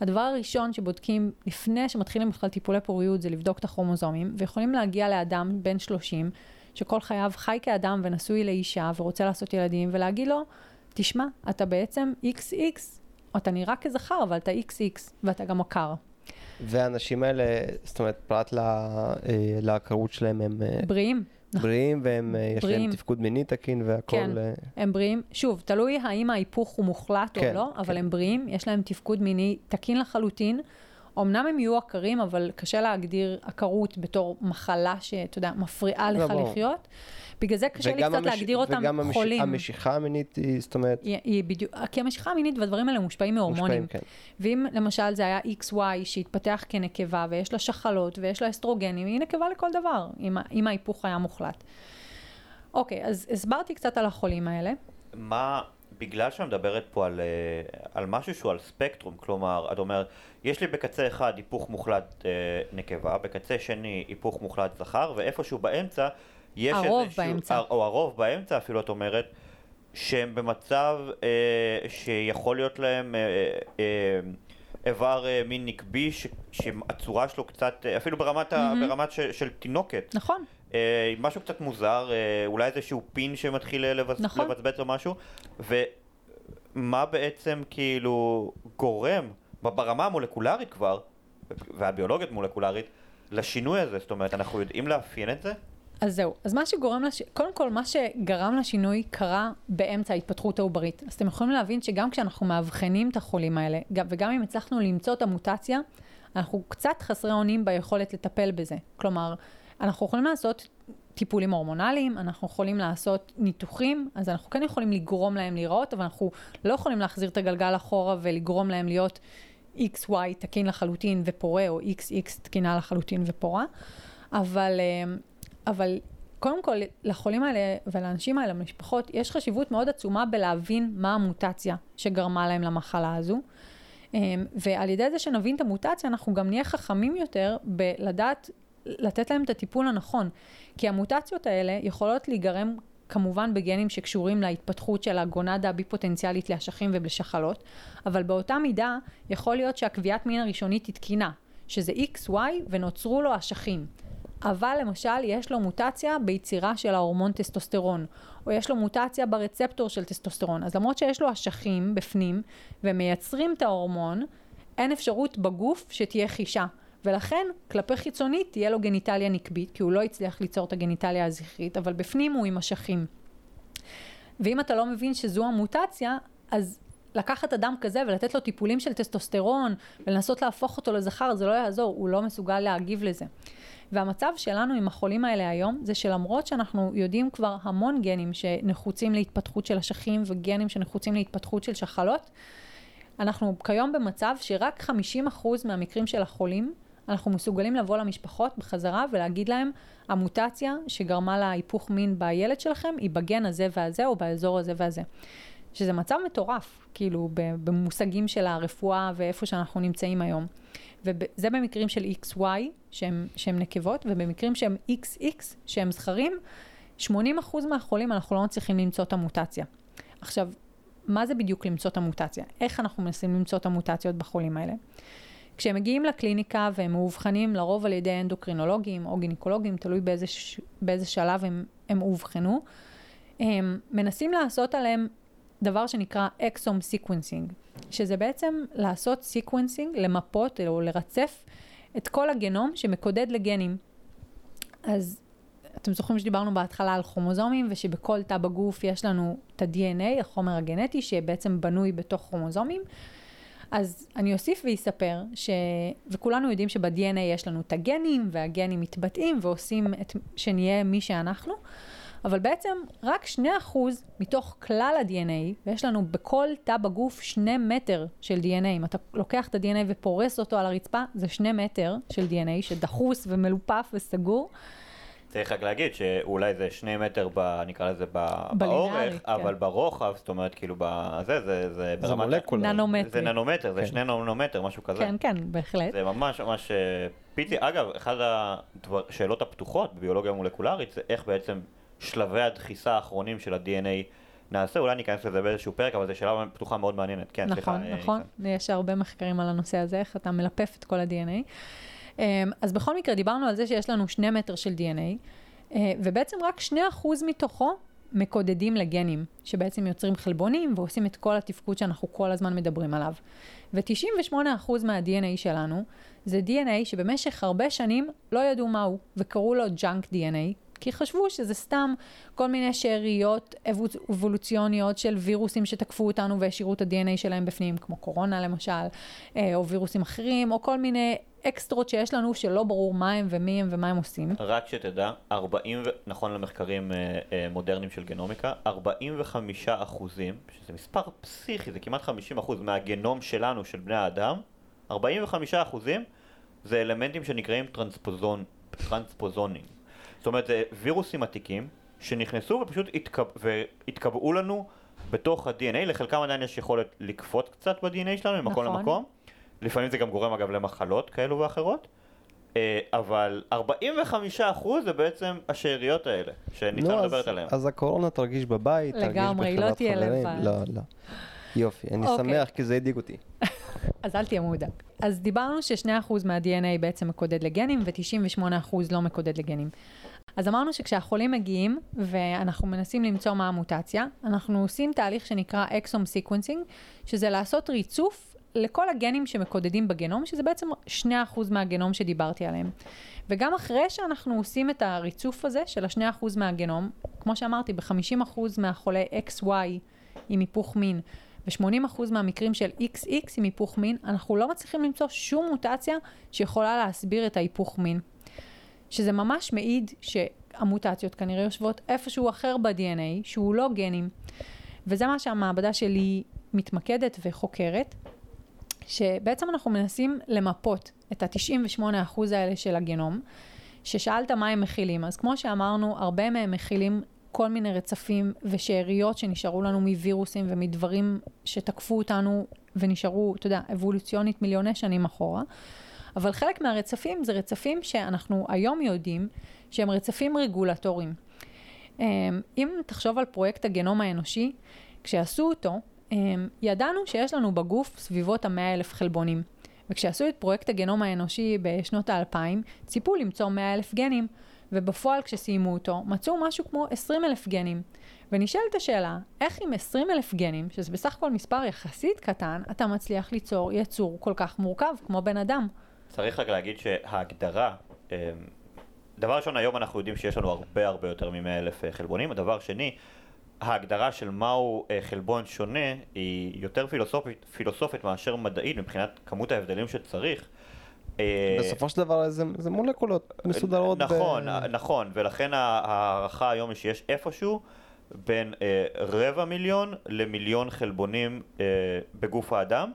הדבר הראשון שבודקים לפני שמתחילים בכלל טיפולי פוריות זה לבדוק את הכרומוזומים, ויכולים להגיע לאדם בן 30, שכל חייו חי כאדם ונשוי לאישה ורוצה לעשות ילדים, ולהגיד לו, תשמע, אתה בעצם XX, אתה נראה כזכר, אבל אתה XX, ואתה גם עקר. והאנשים האלה, זאת אומרת, פרט ל- אה, לעקרות שלהם, הם אה, בריאים. בריאים והם, אה, יש להם. תפקוד מיני תקין והכל. כן. הם בריאים, שוב, תלוי האם ההיפוך הוא מוחלט כן, או לא, אבל כן. הם בריאים, יש להם תפקוד מיני תקין לחלוטין. אמנם הם יהיו עקרים, אבל קשה להגדיר עקרות בתור מחלה שאתה יודע, מפריעה לא, לך ברור. לחיות. בגלל זה קשה לי וגם קצת המש- להגדיר אותם וגם המש- חולים. המשיכה המינית היא, זאת אומרת, היא, היא בדיוק, כי המשיכה המינית והדברים האלה מושפעים מהורמונים. מושפעים, כן. ואם למשל זה היה XY שהתפתח כנקבה ויש לה שחלות ויש לה אסטרוגנים, היא נקבה לכל דבר, אם, אם ההיפוך היה מוחלט. אוקיי, אז הסברתי קצת על החולים האלה. מה, בגלל שאת מדברת פה על, אה, על משהו שהוא על ספקטרום, כלומר, את אומרת, יש לי בקצה אחד היפוך מוחלט אה, נקבה, בקצה שני היפוך מוחלט זכר, ואיפאשהו באמצע יש הרוב איזשהו, באמצע. או הרוב באמצע אפילו, את אומרת, שהם במצב אה, שיכול להיות להם אה, אה, איבר אה, מין נקבי, ש, שהצורה שלו קצת, אה, אפילו ברמת, ה, מהמם. ברמת של, של תינוקת. נכון, אה, משהו קצת מוזר, אה, אולי איזשהו פין שמתחיל לבצ... נכון. לבצבץ או משהו, ומה בעצם כאילו גורם ברמה המולקולרית כבר, והביולוגית מולקולרית, לשינוי הזה, זאת אומרת, אנחנו יודעים לאפיין את זה? אז זהו. אז מה שגורם, לש... קודם כל, מה שגרם לשינוי קרה באמצע ההתפתחות העוברית. אז אתם יכולים להבין שגם כשאנחנו מאבחנים את החולים האלה, גם- וגם אם הצלחנו למצוא את המוטציה, אנחנו קצת חסרי אונים ביכולת לטפל בזה. כלומר, אנחנו יכולים לעשות טיפולים הורמונליים, אנחנו יכולים לעשות ניתוחים, אז אנחנו כן יכולים לגרום להם להיראות, אבל אנחנו לא יכולים להחזיר את הגלגל אחורה ולגרום להם להיות XY תקין לחלוטין ופורה, או XX תקינה לחלוטין ופורה. אבל, אמ, אבל קודם כל, לחולים האלה ולאנשים האלה, למשפחות, יש חשיבות מאוד עצומה בלהבין מה המוטציה שגרמה להם למחלה הזו. אמ, ועל ידי זה שנבין את המוטציה, אנחנו גם נהיה חכמים יותר בלדעת לתת להם את הטיפול הנכון. כי המוטציות האלה יכולות להיגרם כמובן בגנים שקשורים להתפתחות של הגונדה הביפוטנציאלית לאשכים ולשחלות, אבל באותה מידה יכול להיות שהקביעת מין הראשונית היא תקינה, שזה XY ונוצרו לו אשכים. אבל למשל יש לו מוטציה ביצירה של ההורמון טסטוסטרון, או יש לו מוטציה ברצפטור של טסטוסטרון. אז למרות שיש לו אשכים בפנים ומייצרים את ההורמון, אין אפשרות בגוף שתהיה חישה. ולכן כלפי חיצונית תהיה לו גניטליה נקבית, כי הוא לא הצליח ליצור את הגניטליה הזכרית, אבל בפנים הוא עם אשכים. ואם אתה לא מבין שזו המוטציה, אז לקחת אדם כזה ולתת לו טיפולים של טסטוסטרון ולנסות להפוך אותו לזכר, זה לא יעזור, הוא לא מסוגל להגיב לזה. והמצב שלנו עם החולים האלה היום, זה שלמרות שאנחנו יודעים כבר המון גנים שנחוצים להתפתחות של אשכים וגנים שנחוצים להתפתחות של שחלות, אנחנו כיום במצב שרק 50% מהמקרים של החולים אנחנו מסוגלים לבוא למשפחות בחזרה ולהגיד להם, המוטציה שגרמה להיפוך מין בילד שלכם היא בגן הזה והזה או באזור הזה והזה. שזה מצב מטורף, כאילו, במושגים של הרפואה ואיפה שאנחנו נמצאים היום. וזה במקרים של XY, שהם, שהם נקבות, ובמקרים שהם XX, שהם זכרים, 80% מהחולים אנחנו לא מצליחים למצוא את המוטציה. עכשיו, מה זה בדיוק למצוא את המוטציה? איך אנחנו מנסים למצוא את המוטציות בחולים האלה? כשהם מגיעים לקליניקה והם מאובחנים לרוב על ידי אנדוקרינולוגים או גינקולוגים, תלוי באיזה, ש... באיזה שלב הם, הם אובחנו, הם מנסים לעשות עליהם דבר שנקרא exome sequencing, שזה בעצם לעשות sequencing, למפות או לרצף את כל הגנום שמקודד לגנים. אז אתם זוכרים שדיברנו בהתחלה על כרומוזומים ושבכל תא בגוף יש לנו את ה-DNA, החומר הגנטי, שבעצם בנוי בתוך כרומוזומים. אז אני אוסיף ואספר, ש... וכולנו יודעים שב-DNA יש לנו את הגנים, והגנים מתבטאים ועושים את... שנהיה מי שאנחנו, אבל בעצם רק 2% מתוך כלל ה-DNA, ויש לנו בכל תא בגוף 2 מטר של DNA. אם אתה לוקח את ה-DNA ופורס אותו על הרצפה, זה 2 מטר של DNA שדחוס ומלופף וסגור. צריך רק להגיד שאולי זה שני מטר, ב, נקרא לזה ב, באורך, כן. אבל ברוחב, זאת אומרת, כאילו, בזה, זה, זה ברמת... זה מולקולה. ננומטרי. זה ננומטר, זה כן. שני ננומטר, משהו כזה. כן, כן, בהחלט. זה ממש ממש אה, פיצי. אגב, אחת השאלות הפתוחות בביולוגיה מולקולרית זה איך בעצם שלבי הדחיסה האחרונים של ה-DNA נעשה, אולי ניכנס לזה באיזשהו פרק, אבל זו שאלה פתוחה מאוד מעניינת. כן, נכון, סליחה. נכון, נכון. יש הרבה מחקרים על הנושא הזה, איך אתה מלפף את כל ה-DNA. אמ, אז בכל מקרה, דיברנו על זה שיש לנו שני מטר של DNA. אה, ובעצם רק 2% מתוכו מקודדים לגנים, שבעצם יוצרים חלבונים ועושים את כל התפקוד שאנחנו כל הזמן מדברים עליו. ו-98% מה-DNA שלנו זה DNA שבמשך הרבה שנים לא ידעו מהו, וקראו לו junk DNA, כי חשבו שזה סתם כל מיני שאריות אבולוציוניות של וירוסים שתקפו אותנו והשאירו את ה-DNA שלהם בפנים, כמו קורונה למשל, אה, או וירוסים אחרים, או כל מיני אקסטרות שיש לנו שלא ברור מה הם ומי הם ומה הם עושים. רק שתדע, 40, נכון למחקרים אה, אה, מודרניים של גנומיקה, 45 אחוזים, שזה מספר פסיכי, זה כמעט 50 אחוז מהגנום שלנו, של בני האדם, 45 אחוזים זה אלמנטים שנקראים טרנספוזון, טרנספוזונים. זאת אומרת, זה וירוסים עתיקים שנכנסו ופשוט התקב... והתקבעו לנו בתוך ה-DNA, לחלקם עדיין יש יכולת לקפוט קצת ב-DNA שלנו ממקום נכון. למקום. לפעמים זה גם גורם אגב למחלות כאלו ואחרות. אה, אבל 45% זה בעצם השאריות האלה, שניתן לא, מדברת עליהן. אז הקורונה תרגיש בבית, לגמרי, היא לא תהיה לבד. לא, לא. יופי, אני okay. אוקיי. שמח כי זה הדאיג אותי. אז אל תהיה מודאג. אז דיברנו ש-2% מה-DNA בעצם מקודד לגנים ו-98% לא מקודד לגנים. אז אמרנו שכשהחולים מגיעים ואנחנו מנסים למצוא מה המוטציה, אנחנו עושים תהליך שנקרא exome sequencing, שזה לעשות ריצוף לכל הגנים שמקודדים בגנום, שזה בעצם 2% מהגנום שדיברתי עליהם. וגם אחרי שאנחנו עושים את הריצוף הזה של ה-2% מהגנום, כמו שאמרתי, ב-50% מהחולי XY עם היפוך מין, ו-80% מהמקרים של XX עם היפוך מין, אנחנו לא מצליחים למצוא שום מוטציה שיכולה להסביר את ההיפוך מין. שזה ממש מעיד שהמוטציות כנראה יושבות איפשהו אחר ב-DNA, שהוא לא גנים. וזה מה שהמעבדה שלי מתמקדת וחוקרת. שבעצם אנחנו מנסים למפות את ה-98% האלה של הגנום, ששאלת מה הם מכילים. אז כמו שאמרנו, הרבה מהם מכילים כל מיני רצפים ושאריות שנשארו לנו מווירוסים ומדברים שתקפו אותנו ונשארו, אתה יודע, אבולוציונית מיליוני שנים אחורה. אבל חלק מהרצפים זה רצפים שאנחנו היום יודעים שהם רצפים רגולטוריים. אמ, אם תחשוב על פרויקט הגנום האנושי, כשעשו אותו, ידענו שיש לנו בגוף סביבות המאה אלף חלבונים. וכשעשו את פרויקט הגנום האנושי בשנות האלפיים, ציפו למצוא מאה אלף גנים, ובפועל כשסיימו אותו, מצאו משהו כמו עשרים אלף גנים. ונשאלת השאלה, איך עם עשרים אלף גנים, שזה בסך הכל מספר יחסית קטן, אתה מצליח ליצור יצור כל כך מורכב כמו בן אדם? צריך רק להגיד שההגדרה, אמ, דבר ראשון, היום אנחנו יודעים שיש לנו הרבה הרבה יותר מ-100 אלף אה, חלבונים. הדבר שני, ההגדרה של מהו אה, חלבון שונה היא יותר פילוסופית, פילוסופית מאשר מדעית מבחינת כמות ההבדלים שצריך. אה, בסופו של דבר זה, זה מולקולות מסודרות. נכון, ב... נכון, ולכן ההערכה היום היא שיש איפשהו בין אה, רבע מיליון למיליון חלבונים אה, בגוף האדם.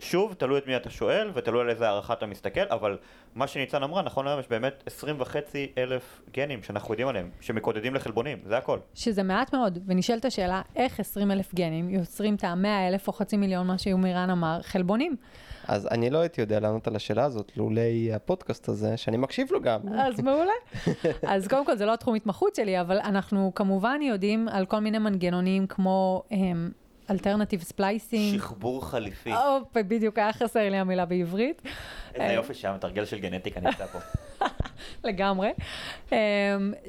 שוב, תלוי את מי אתה שואל ותלוי על איזה הערכה אתה מסתכל, אבל מה שניצן אמרה, נכון היום יש באמת 20 וחצי אלף גנים שאנחנו יודעים עליהם, שמקודדים לחלבונים, זה הכל. שזה מעט מאוד, ונשאלת השאלה, איך 20 אלף גנים יוצרים את ה-100 אלף או חצי מיליון, מה שיומירן אמר, חלבונים? אז אני לא הייתי יודע לענות על השאלה הזאת, לולי הפודקאסט הזה, שאני מקשיב לו גם. אז מעולה. [LAUGHS] אז קודם כל, זה לא התחום התמחות שלי, אבל אנחנו כמובן יודעים על כל מיני מנגנונים כמו... הם, alternative splicing. שחבור חליפי. או, בדיוק, היה חסר לי המילה בעברית. איזה אה, יופי שהמתרגל של גנטיקה נמצא פה. [LAUGHS] לגמרי. אמ,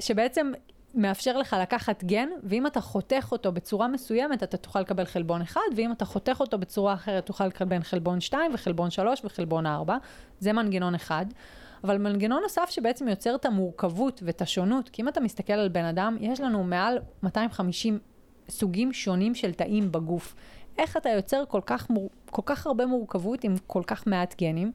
שבעצם מאפשר לך לקחת גן, ואם אתה חותך אותו בצורה מסוימת, אתה תוכל לקבל חלבון אחד, ואם אתה חותך אותו בצורה אחרת, תוכל לקבל חלבון 2 וחלבון 3 וחלבון 4. זה מנגנון אחד. אבל מנגנון נוסף שבעצם יוצר את המורכבות ואת השונות, כי אם אתה מסתכל על בן אדם, יש לנו מעל 250 סוגים שונים של תאים בגוף. איך אתה יוצר כל כך, מור... כל כך הרבה מורכבות עם כל כך מעט גנים?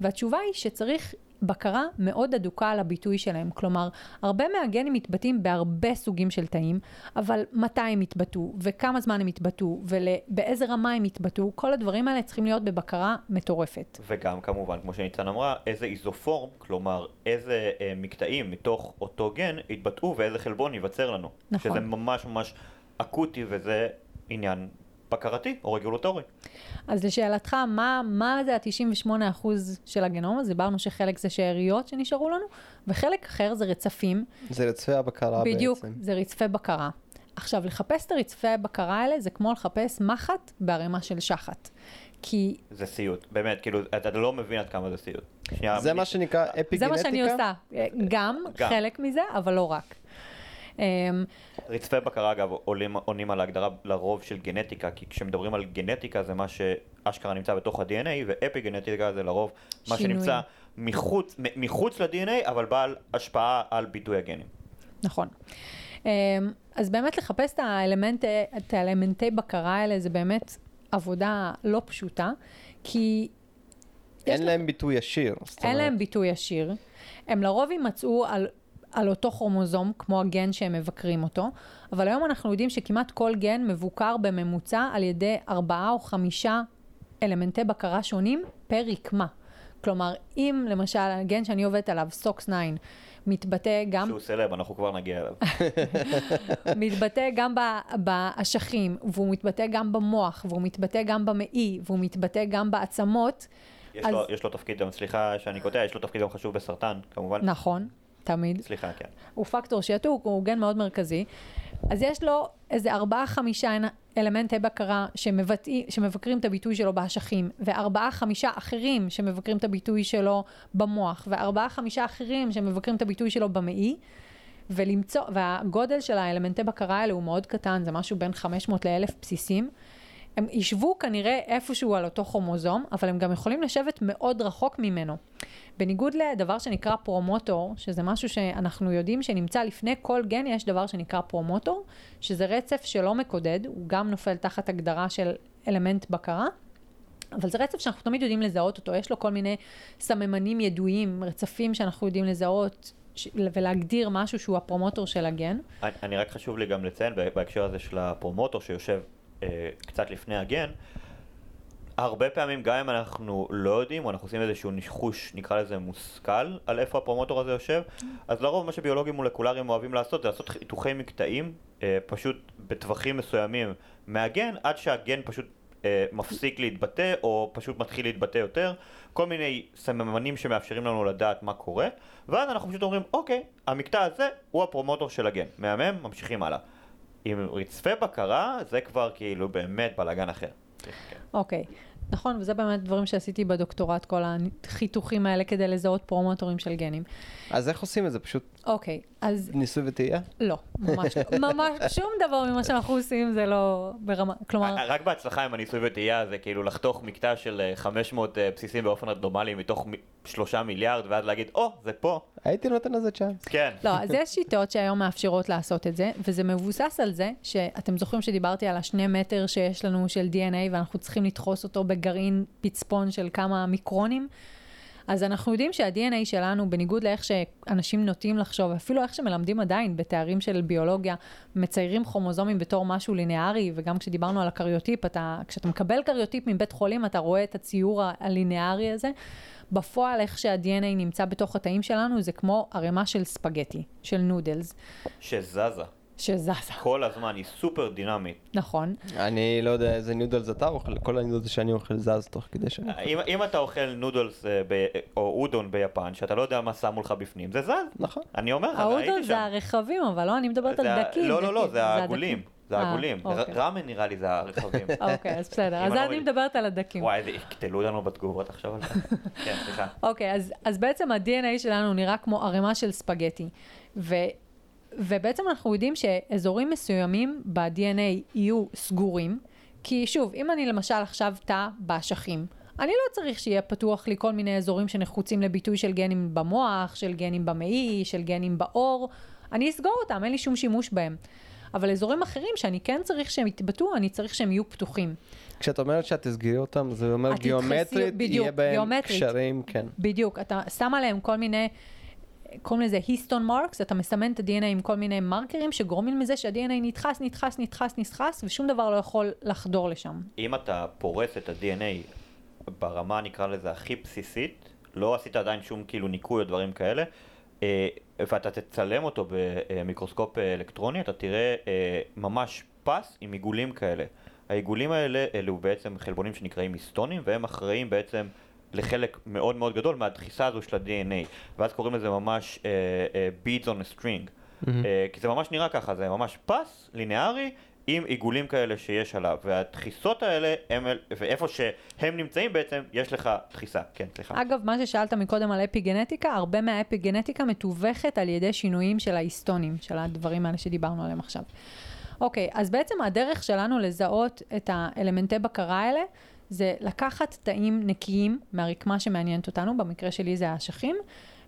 והתשובה היא שצריך בקרה מאוד אדוקה על הביטוי שלהם. כלומר, הרבה מהגנים מתבטאים בהרבה סוגים של תאים, אבל מתי הם יתבטאו, וכמה זמן הם יתבטאו, ובאיזה רמה הם יתבטאו, כל הדברים האלה צריכים להיות בבקרה מטורפת. וגם כמובן, כמו שניצן אמרה, איזה איזופורם, כלומר, איזה אה, מקטעים מתוך אותו גן יתבטאו ואיזה חלבון ייווצר לנו. נכון. שזה ממש ממש אקוטי וזה עניין בקרתי או רגולטורי. אז לשאלתך, מה, מה זה ה-98% של הגנום? אז דיברנו שחלק זה שאריות שנשארו לנו, וחלק אחר זה רצפים. זה רצפי הבקרה בדיוק, בעצם. בדיוק, זה רצפי בקרה. עכשיו, לחפש את הרצפי הבקרה האלה זה כמו לחפש מחט בערימה של שחת. כי... זה סיוט, באמת, כאילו, אתה לא מבין עד כמה זה סיוט. שנייה, זה מי... מה שנקרא אפיגנטיקה? זה מה שאני עושה, גם, גם, חלק מזה, אבל לא רק. אמ, רצפי בקרה אגב עולים, עונים על ההגדרה לרוב של גנטיקה, כי כשמדברים על גנטיקה זה מה שאשכרה נמצא בתוך ה-DNA, ואפי גנטיקה זה לרוב מה שנמצא מחוץ, מחוץ ל-DNA, אבל בעל השפעה על ביטוי הגנים. נכון. אמ, אז באמת לחפש את, האלמנט, את האלמנטי בקרה האלה זה באמת עבודה לא פשוטה, כי... אין להם ביטוי ישיר. אין להם ביטוי ישיר. הם לרוב יימצאו על על אותו כרומוזום, כמו הגן שהם מבקרים אותו, אבל היום אנחנו יודעים שכמעט כל גן מבוקר בממוצע על ידי ארבעה או חמישה אלמנטי בקרה שונים פר רקמה. כלומר, אם למשל הגן שאני עובדת עליו, סוקס 9, מתבטא גם... שהוא סלב, אנחנו כבר נגיע אליו. [LAUGHS] מתבטא גם באשכים, והוא מתבטא גם במוח, והוא מתבטא גם במעי, והוא מתבטא גם בעצמות. יש, אז... לו, יש לו תפקיד גם, סליחה שאני קוטע, יש לו תפקיד גם חשוב בסרטן, כמובן. נכון, תמיד. סליחה, כן. הוא פקטור שיתוק, הוא גן מאוד מרכזי. אז יש לו איזה ארבעה-חמישה אלמנטי בקרה שמבטאי, שמבקרים את הביטוי שלו באשכים, וארבעה-חמישה אחרים שמבקרים את הביטוי שלו במוח, וארבעה-חמישה אחרים שמבקרים את הביטוי שלו במעי. ולמצוא, והגודל של האלמנטי בקרה האלה הוא מאוד קטן, זה משהו בין 500 ל-1000 בסיסים. הם ישבו כנראה איפשהו על אותו כרומוזום, אבל הם גם יכולים לשבת מאוד רחוק ממנו. בניגוד לדבר שנקרא פרומוטור, שזה משהו שאנחנו יודעים שנמצא לפני כל גן, יש דבר שנקרא פרומוטור, שזה רצף שלא מקודד, הוא גם נופל תחת הגדרה של אלמנט בקרה. אבל זה רצף שאנחנו תמיד יודעים לזהות אותו, יש לו כל מיני סממנים ידועים, רצפים שאנחנו יודעים לזהות ולהגדיר משהו שהוא הפרומוטור של הגן. אני, אני רק חשוב לי גם לציין בהקשר הזה של הפרומוטור שיושב קצת לפני הגן, הרבה פעמים גם אם אנחנו לא יודעים, או אנחנו עושים איזשהו ניחוש, נקרא לזה מושכל, על איפה הפרומוטור הזה יושב, אז לרוב מה שביולוגים מולקולריים אוהבים לעשות זה לעשות חיתוכי מקטעים, אה, פשוט בטווחים מסוימים מהגן, עד שהגן פשוט אה, מפסיק להתבטא, או פשוט מתחיל להתבטא יותר, כל מיני סממנים שמאפשרים לנו לדעת מה קורה, ואז אנחנו פשוט אומרים, אוקיי, המקטע הזה הוא הפרומוטור של הגן, מהמם, ממשיכים הלאה. עם רצפי בקרה זה כבר כאילו באמת בלאגן אחר. אוקיי. נכון, וזה באמת דברים שעשיתי בדוקטורט, כל החיתוכים האלה כדי לזהות פרומוטורים של גנים. אז איך עושים את זה? פשוט אוקיי, אז ניסוי וטעייה? לא, ממש לא. [LAUGHS] ממש שום דבר ממה שאנחנו עושים זה לא ברמה, כלומר, רק בהצלחה עם הניסוי וטעייה זה כאילו לחתוך מקטע של אה, 500 אה, בסיסים באופן רנדומלי מתוך שלושה מיליארד ואז להגיד, או, זה פה. הייתי נותן לזה צ'אנס. כן. לא, אז יש שיטות שהיום מאפשרות לעשות את זה, וזה מבוסס על זה שאתם זוכרים שדיברתי על השני מטר שיש לנו של DNA ואנחנו צריכים לדחוס אותו בגרעין פצפון של כמה מיקרונים? אז אנחנו יודעים שה-DNA שלנו, בניגוד לאיך שאנשים נוטים לחשוב, אפילו איך שמלמדים עדיין בתארים של ביולוגיה, מציירים כרומוזומים בתור משהו ליניארי, וגם כשדיברנו על הקריוטיפ, אתה, כשאתה מקבל קריוטיפ מבית חולים, אתה רואה את הציור ה- הליניארי הזה. בפועל, איך שה-DNA נמצא בתוך התאים שלנו, זה כמו ערימה של ספגטי, של נודלס, שזזה שזזה. כל הזמן, היא סופר דינמית. נכון. אני לא יודע איזה נודלס אתה אוכל, כל הנודלס שאני אוכל זז תוך כדי שאני אוכל. אם, אם אתה אוכל נודלס אה, ב, או אודון ביפן, שאתה לא יודע מה שמו לך בפנים, זה זז. נכון. אני אומר לך, הייתי זה שם. הרחבים, אבל לא, אני מדברת על זה דקים. לא, לא, לא. זה העגולים. זה אה, העגולים. אוקיי. ראמן נראה לי זה הרחבים. [LAUGHS] אוקיי, אז בסדר. אז אני מוריד- מדברת על הדקים. וואי, איזה יקטלו לנו בתגובות עכשיו על זה. [LAUGHS] כן, סליחה. אוקיי, אז בעצם ה-DNA שלנו נראה כמו ערימה של ספגטי. ובעצם אנחנו יודעים שאזורים מסוימים ב-DNA יהיו סגורים, כי שוב, אם אני למשל עכשיו תא באשכים, אני לא צריך שיהיה פתוח לי כל מיני אזורים שנחוצים לביטוי של גנים במוח, של גנים במעי, של גנים בעור, אני אסגור אותם, אין לי שום שימוש בהם. אבל אזורים אחרים שאני כן צריך שהם יתבטאו, אני צריך שהם יהיו פתוחים. כשאת אומרת שאת תסגרי אותם, זה אומר גיאומטרית, בדיוק, יהיה בהם גיאומטרית. קשרים, כן. בדיוק, אתה שם עליהם כל מיני, קוראים לזה היסטון מרקס, אתה מסמן את ה-DNA עם כל מיני מרקרים שגורמים לזה שה-DNA נדחס, נדחס, נדחס, נדחס, ושום דבר לא יכול לחדור לשם. אם אתה פורס את ה-DNA ברמה נקרא לזה הכי בסיסית, לא עשית עדיין שום כאילו ניקוי או דברים כאלה, אה, ואתה תצלם אותו במיקרוסקופ אה, אלקטרוני, אתה תראה אה, ממש פס עם עיגולים כאלה. העיגולים האלה אלו בעצם חלבונים שנקראים היסטונים, והם אחראים בעצם לחלק מאוד מאוד גדול מהדחיסה הזו של ה-DNA, ואז קוראים לזה ממש אה, אה, beads on a string. אה, כי זה ממש נראה ככה, זה ממש פס ליניארי עם עיגולים כאלה שיש עליו, והדחיסות האלה, הם, ואיפה שהם נמצאים בעצם, יש לך דחיסה. כן, סליחה. אגב, מה ששאלת מקודם על אפיגנטיקה, הרבה מהאפיגנטיקה מתווכת על ידי שינויים של ההיסטונים, של הדברים האלה שדיברנו עליהם עכשיו. אוקיי, אז בעצם הדרך שלנו לזהות את האלמנטי בקרה האלה, זה לקחת תאים נקיים מהרקמה שמעניינת אותנו, במקרה שלי זה האשכים,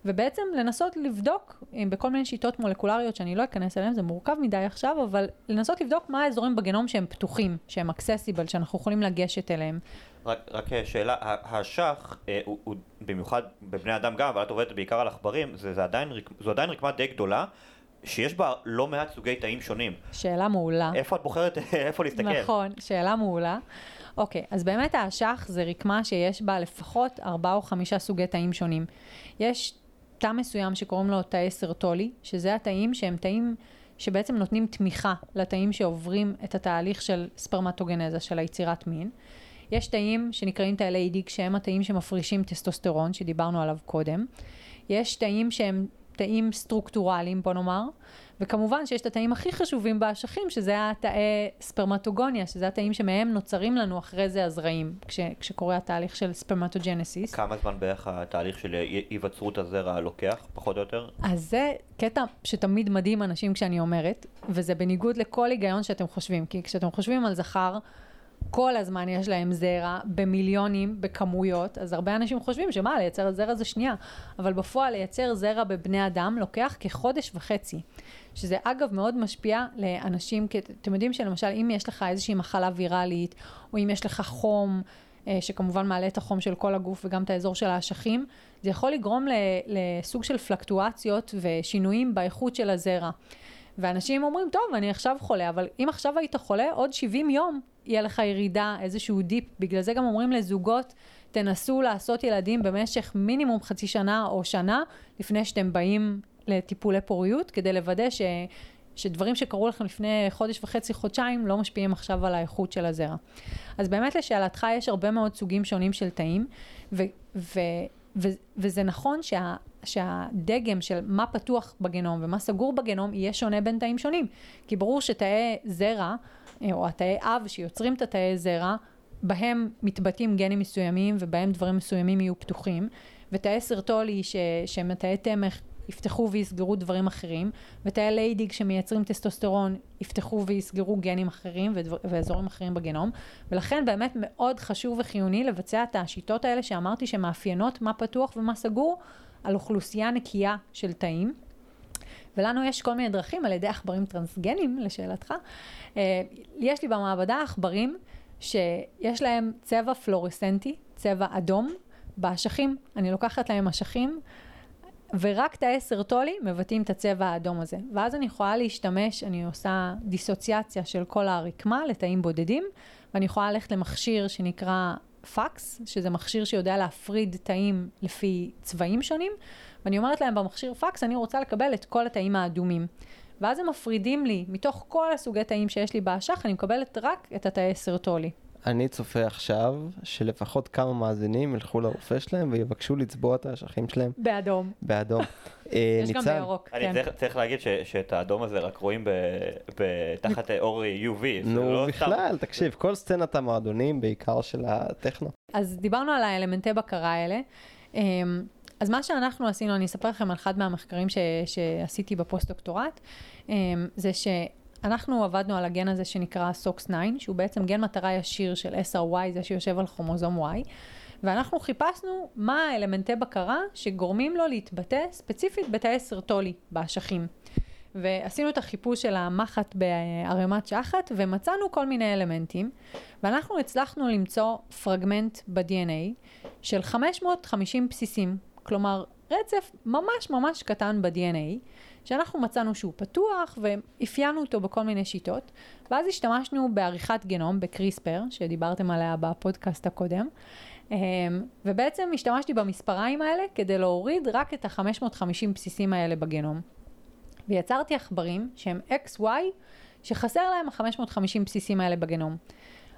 ובעצם לנסות לבדוק אם בכל מיני שיטות מולקולריות שאני לא אכנס אליהן, זה מורכב מדי עכשיו, אבל לנסות לבדוק מה האזורים בגנום שהם פתוחים, שהם אקססיבל, שאנחנו יכולים לגשת אליהם. רק, רק אה, שאלה, האשך, אה, הוא, הוא במיוחד בבני אדם גם, אבל את עובדת בעיקר על עכברים, זה, זה עדיין, זו עדיין רקמה די גדולה, שיש בה לא מעט סוגי תאים שונים. שאלה מעולה. איפה את בוחרת, [LAUGHS] איפה להסתכל? נכון, שאלה מעולה. אוקיי, אז באמת האשך זה רקמה שיש בה לפחות ארבעה או חמישה סוגי תאים שונים. יש תא מסוים שקוראים לו תאי סרטולי, שזה התאים שהם תאים שבעצם נותנים תמיכה לתאים שעוברים את התהליך של ספרמטוגנזה, של היצירת מין. יש תאים שנקראים תאי ליידיג, שהם התאים שמפרישים טסטוסטרון, שדיברנו עליו קודם. יש תאים שהם תאים סטרוקטורליים, בוא נאמר, וכמובן שיש את התאים הכי חשובים באשכים, שזה התאי spermatogonia, שזה התאים שמהם נוצרים לנו אחרי זה הזרעים, כש, כשקורה התהליך של spermatogenesis. כמה זמן בערך התהליך של הי- היווצרות הזרע לוקח, פחות או יותר? אז זה קטע שתמיד מדהים אנשים כשאני אומרת, וזה בניגוד לכל היגיון שאתם חושבים, כי כשאתם חושבים על זכר, כל הזמן יש להם זרע במיליונים, בכמויות, אז הרבה אנשים חושבים שמה, לייצר זרע זה שנייה, אבל בפועל לייצר זרע בבני אדם לוקח כחודש וחצי, שזה אגב מאוד משפיע לאנשים, כי אתם יודעים שלמשל אם יש לך איזושהי מחלה ויראלית, או אם יש לך חום, אה, שכמובן מעלה את החום של כל הגוף וגם את האזור של האשכים, זה יכול לגרום לסוג של פלקטואציות ושינויים באיכות של הזרע. ואנשים אומרים, טוב, אני עכשיו חולה, אבל אם עכשיו היית חולה, עוד 70 יום יהיה לך ירידה, איזשהו דיפ. בגלל זה גם אומרים לזוגות, תנסו לעשות ילדים במשך מינימום חצי שנה או שנה, לפני שאתם באים לטיפולי פוריות, כדי לוודא ש... שדברים שקרו לכם לפני חודש וחצי, חודשיים, לא משפיעים עכשיו על האיכות של הזרע. אז באמת לשאלתך, יש הרבה מאוד סוגים שונים של תאים, ו- ו- ו- וזה נכון שה- שהדגם של מה פתוח בגנום ומה סגור בגנום יהיה שונה בין תאים שונים. כי ברור שתאי זרע, או התאי אב שיוצרים את התאי זרע, בהם מתבטאים גנים מסוימים ובהם דברים מסוימים יהיו פתוחים, ותאי סרטולי ש- שהם תאי תמך יפתחו ויסגרו דברים אחרים, ותאי ליידיג שמייצרים טסטוסטרון יפתחו ויסגרו גנים אחרים ודבר, ואזורים אחרים בגנום, ולכן באמת מאוד חשוב וחיוני לבצע את השיטות האלה שאמרתי שמאפיינות מה פתוח ומה סגור על אוכלוסייה נקייה של תאים. ולנו יש כל מיני דרכים על ידי עכברים טרנסגנים, לשאלתך. אה, יש לי במעבדה עכברים שיש להם צבע פלורסנטי, צבע אדום, באשכים, אני לוקחת להם אשכים, ורק תאי סרטולי מבטאים את הצבע האדום הזה. ואז אני יכולה להשתמש, אני עושה דיסוציאציה של כל הרקמה לתאים בודדים, ואני יכולה ללכת למכשיר שנקרא פקס, שזה מכשיר שיודע להפריד תאים לפי צבעים שונים, ואני אומרת להם במכשיר פקס, אני רוצה לקבל את כל התאים האדומים. ואז הם מפרידים לי, מתוך כל הסוגי תאים שיש לי באשך, אני מקבלת רק את התאי סרטולי. אני צופה עכשיו שלפחות כמה מאזינים ילכו לרופא שלהם ויבקשו לצבוע את האשכים שלהם באדום. באדום. [LAUGHS] אה, יש גם בירוק, אני כן. צריך, צריך להגיד ש, שאת האדום הזה רק רואים ב, ב, תחת אור UV. נו לא בכלל, תקשיב, כל סצנת המועדונים, בעיקר של הטכנו. אז דיברנו על האלמנטי בקרה האלה. אז מה שאנחנו עשינו, אני אספר לכם על אחד מהמחקרים ש, שעשיתי בפוסט-דוקטורט, אמ, זה שאנחנו עבדנו על הגן הזה שנקרא SOX9, שהוא בעצם גן מטרה ישיר של SRY, זה שיושב על כרומוזום Y, ואנחנו חיפשנו מה האלמנטי בקרה שגורמים לו להתבטא ספציפית בתאי סרטולי באשכים. ועשינו את החיפוש של המחט בערימת שחת, ומצאנו כל מיני אלמנטים, ואנחנו הצלחנו למצוא פרגמנט ב-DNA של 550 בסיסים, כלומר רצף ממש ממש קטן ב-DNA, שאנחנו מצאנו שהוא פתוח ואפיינו אותו בכל מיני שיטות, ואז השתמשנו בעריכת גנום, בקריספר, שדיברתם עליה בפודקאסט הקודם, אמ, ובעצם השתמשתי במספריים האלה כדי להוריד רק את ה-550 בסיסים האלה בגנום. ויצרתי עכברים שהם XY, שחסר להם ה-550 בסיסים האלה בגנום.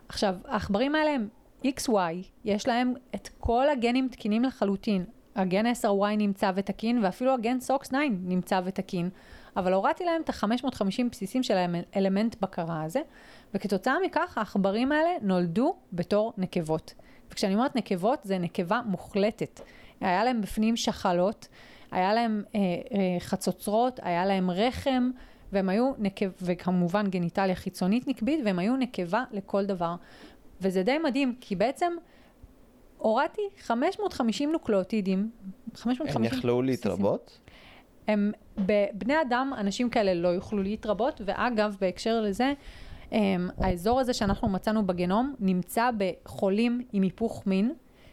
עכשיו, העכברים האלה הם XY, יש להם את כל הגנים תקינים לחלוטין. הגן SRY נמצא ותקין, ואפילו הגן SOX9 נמצא ותקין. אבל הורדתי להם את ה-550 בסיסים של האלמנט בקרה הזה, וכתוצאה מכך העכברים האלה נולדו בתור נקבות. וכשאני אומרת נקבות, זה נקבה מוחלטת. היה להם בפנים שחלות, היה להם אה, אה, חצוצרות, היה להם רחם, והם היו נקב... וכמובן גניטליה חיצונית נקבית, והם היו נקבה לכל דבר. וזה די מדהים, כי בעצם הורדתי 550 נוקלאוטידים, 550 הם יכלו. להתרבות? הם, בבני אדם, אנשים כאלה לא יוכלו להתרבות, ואגב, בהקשר לזה, הם, האזור הזה שאנחנו מצאנו בגנום נמצא בחולים עם היפוך מין,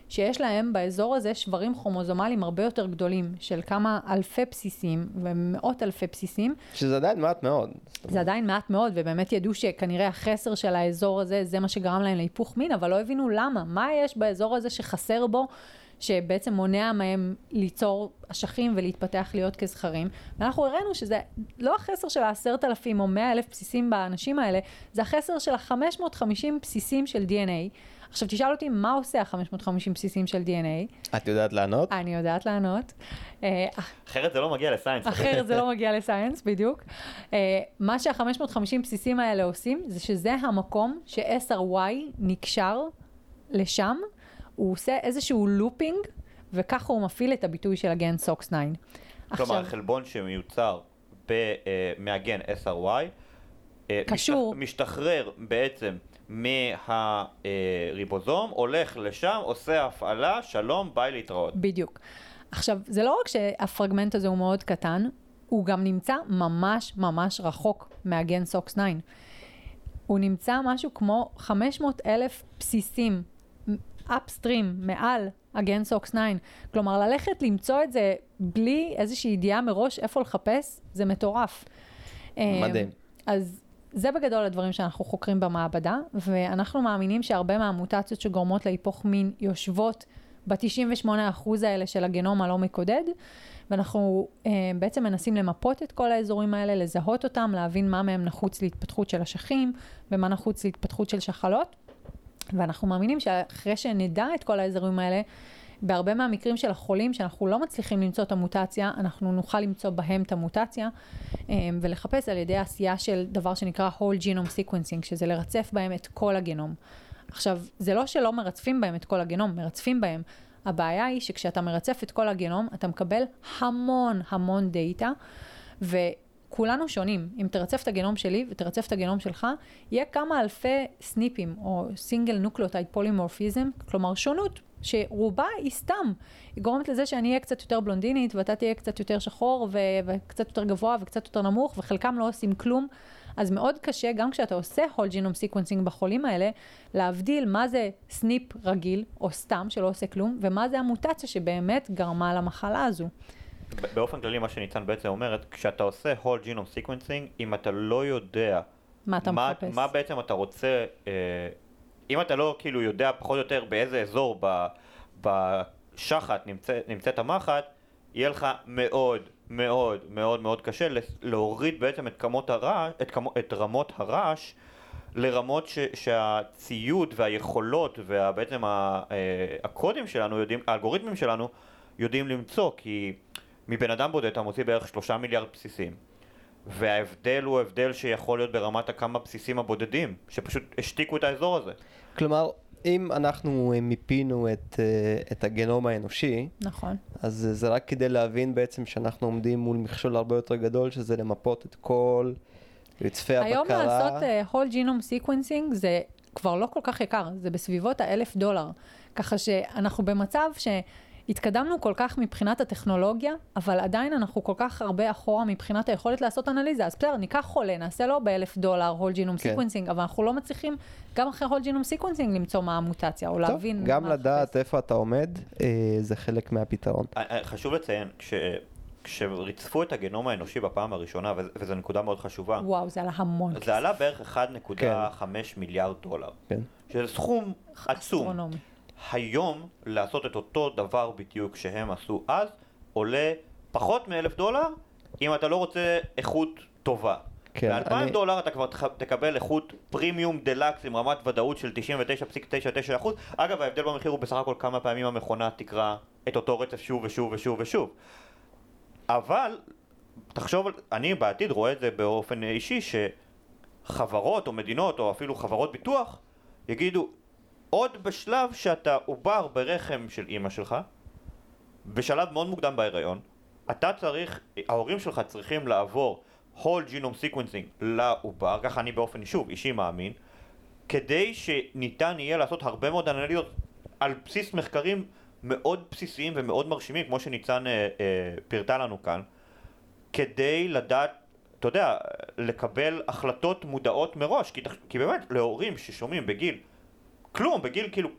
שיש להם באזור הזה שברים כרומוזומליים הרבה יותר גדולים, של כמה אלפי בסיסים ומאות אלפי בסיסים, שזה עדיין מעט מאוד. זה עדיין מעט מאוד, ובאמת ידעו שכנראה החסר של האזור הזה, זה מה שגרם להם להיפוך מין, אבל לא הבינו למה. מה יש באזור הזה שחסר בו, שבעצם מונע מהם ליצור אשכים ולהתפתח להיות כזכרים. ואנחנו הראינו שזה לא החסר של העשרת אלפים או מאה אלף בסיסים באנשים האלה, זה החסר של ה-550 בסיסים של DNA. עכשיו תשאל אותי, מה עושה ה-550 בסיסים של DNA? את יודעת לענות? אני יודעת לענות. אה, אחרת זה לא מגיע לסיינס. אחרת זה לא מגיע לסייאנס, בדיוק. Uh, מה שה-550 בסיסים האלה עושים, זה שזה המקום ש-SRY נקשר לשם, הוא עושה איזשהו לופינג, וככה הוא מפעיל את הביטוי של הגן SOX9. כלומר, חלבון שמיוצר אה, מהגן SRY, אה, קשור. משתח, משתחרר בעצם מהריבוזום, הולך לשם, עושה הפעלה, שלום, ביי להתראות. בדיוק. עכשיו, זה לא רק שהפרגמנט הזה הוא מאוד קטן, הוא גם נמצא ממש ממש רחוק מהגן SOX9. הוא נמצא משהו כמו 500 אלף בסיסים אפסטרים, מעל הגן SOX9. כלומר, ללכת למצוא את זה בלי איזושהי ידיעה מראש איפה לחפש, זה מטורף. מדהים. אז זה בגדול הדברים שאנחנו חוקרים במעבדה, ואנחנו מאמינים שהרבה מהמוטציות שגורמות להיפוך מין יושבות ב-98% האלה של הגנום הלא מקודד, ואנחנו אה, בעצם מנסים למפות את כל האזורים האלה, לזהות אותם, להבין מה מהם נחוץ להתפתחות של אשכים ומה נחוץ להתפתחות של שחלות. ואנחנו מאמינים שאחרי שנדע את כל האזורים האלה, בהרבה מהמקרים של החולים שאנחנו לא מצליחים למצוא את המוטציה, אנחנו נוכל למצוא בהם את המוטציה אה, ולחפש על ידי עשייה של דבר שנקרא whole genome sequencing, שזה לרצף בהם את כל הגנום. עכשיו, זה לא שלא מרצפים בהם את כל הגנום, מרצפים בהם. הבעיה היא שכשאתה מרצף את כל הגנום, אתה מקבל המון המון דאטה, וכולנו שונים. אם תרצף את הגנום שלי ותרצף את הגנום שלך, יהיה כמה אלפי סניפים, או single nucleotide polymorphism, כלומר שונות, שרובה היא סתם. היא גורמת לזה שאני אהיה קצת יותר בלונדינית, ואתה תהיה קצת יותר שחור, ו- וקצת יותר גבוה וקצת יותר נמוך, וחלקם לא עושים כלום. אז מאוד קשה, גם כשאתה עושה whole genome sequencing בחולים האלה, להבדיל מה זה סניפ רגיל, או סתם שלא עושה כלום, ומה זה המוטציה שבאמת גרמה למחלה הזו. באופן כללי מה שניצן בעצם אומרת, כשאתה עושה whole genome sequencing, אם אתה לא יודע מה אתה מה, מחפש? מה בעצם אתה רוצה, אה, אם אתה לא כאילו יודע פחות או יותר באיזה אזור ב, בשחת נמצא, נמצאת המחט, יהיה לך מאוד מאוד מאוד מאוד קשה להוריד בעצם את, כמות הרעש, את, כמו, את רמות הרעש לרמות ש, שהציוד והיכולות ובעצם אה, הקודים שלנו יודעים, האלגוריתמים שלנו יודעים למצוא כי מבן אדם בודד אתה מוציא בערך שלושה מיליארד בסיסים וההבדל הוא הבדל שיכול להיות ברמת הכמה בסיסים הבודדים שפשוט השתיקו את האזור הזה כלומר, אם אנחנו אה, מיפינו את, אה, את הגנום האנושי, נכון. אז אה, זה רק כדי להבין בעצם שאנחנו עומדים מול מכשול הרבה יותר גדול, שזה למפות את כל רצפי הבקרה. היום לעשות uh, whole genome sequencing זה כבר לא כל כך יקר, זה בסביבות האלף דולר. ככה שאנחנו במצב שהתקדמנו כל כך מבחינת הטכנולוגיה, אבל עדיין אנחנו כל כך הרבה אחורה מבחינת היכולת לעשות אנליזה. אז בסדר, ניקח חולה, נעשה לו באלף דולר whole genome כן. sequencing, אבל אנחנו לא מצליחים גם אחרי whole genome sequencing למצוא מה המוטציה, או טוב, להבין גם מה לדעת לחפש. איפה אתה עומד, אה, זה חלק מהפתרון. אה, אה, חשוב לציין, כש, כשריצפו את הגנום האנושי בפעם הראשונה, וז- וזו נקודה מאוד חשובה, וואו, זה עלה המון כסף. זה עלה בערך 1.5 מיליארד דולר, כן. שזה סכום עצום. אסטרונומי. היום לעשות את אותו דבר בדיוק שהם עשו אז, עולה פחות מאלף דולר, אם אתה לא רוצה איכות טובה. כן, באלפיים אני- דולר אתה כבר תקבל איכות פרימיום דלקס עם רמת ודאות של 99.99%. אגב, ההבדל במחיר הוא בסך הכל כמה פעמים המכונה תקרא את אותו רצף שוב ושוב ושוב ושוב. אבל, תחשוב, אני בעתיד רואה את זה באופן אישי, שחברות או מדינות או אפילו חברות ביטוח יגידו, עוד בשלב שאתה עובר ברחם של אימא שלך, בשלב מאוד מוקדם בהיריון, אתה צריך, ההורים שלך צריכים לעבור whole genome sequencing לעובר, ככה אני באופן שוב אישי מאמין, כדי שניתן יהיה לעשות הרבה מאוד אנליזות על בסיס מחקרים מאוד בסיסיים ומאוד מרשימים, כמו שניצן אה, אה, פירטה לנו כאן, כדי לדעת, אתה יודע, לקבל החלטות מודעות מראש, כי, כי באמת, להורים ששומעים בגיל כלום, בגיל כאילו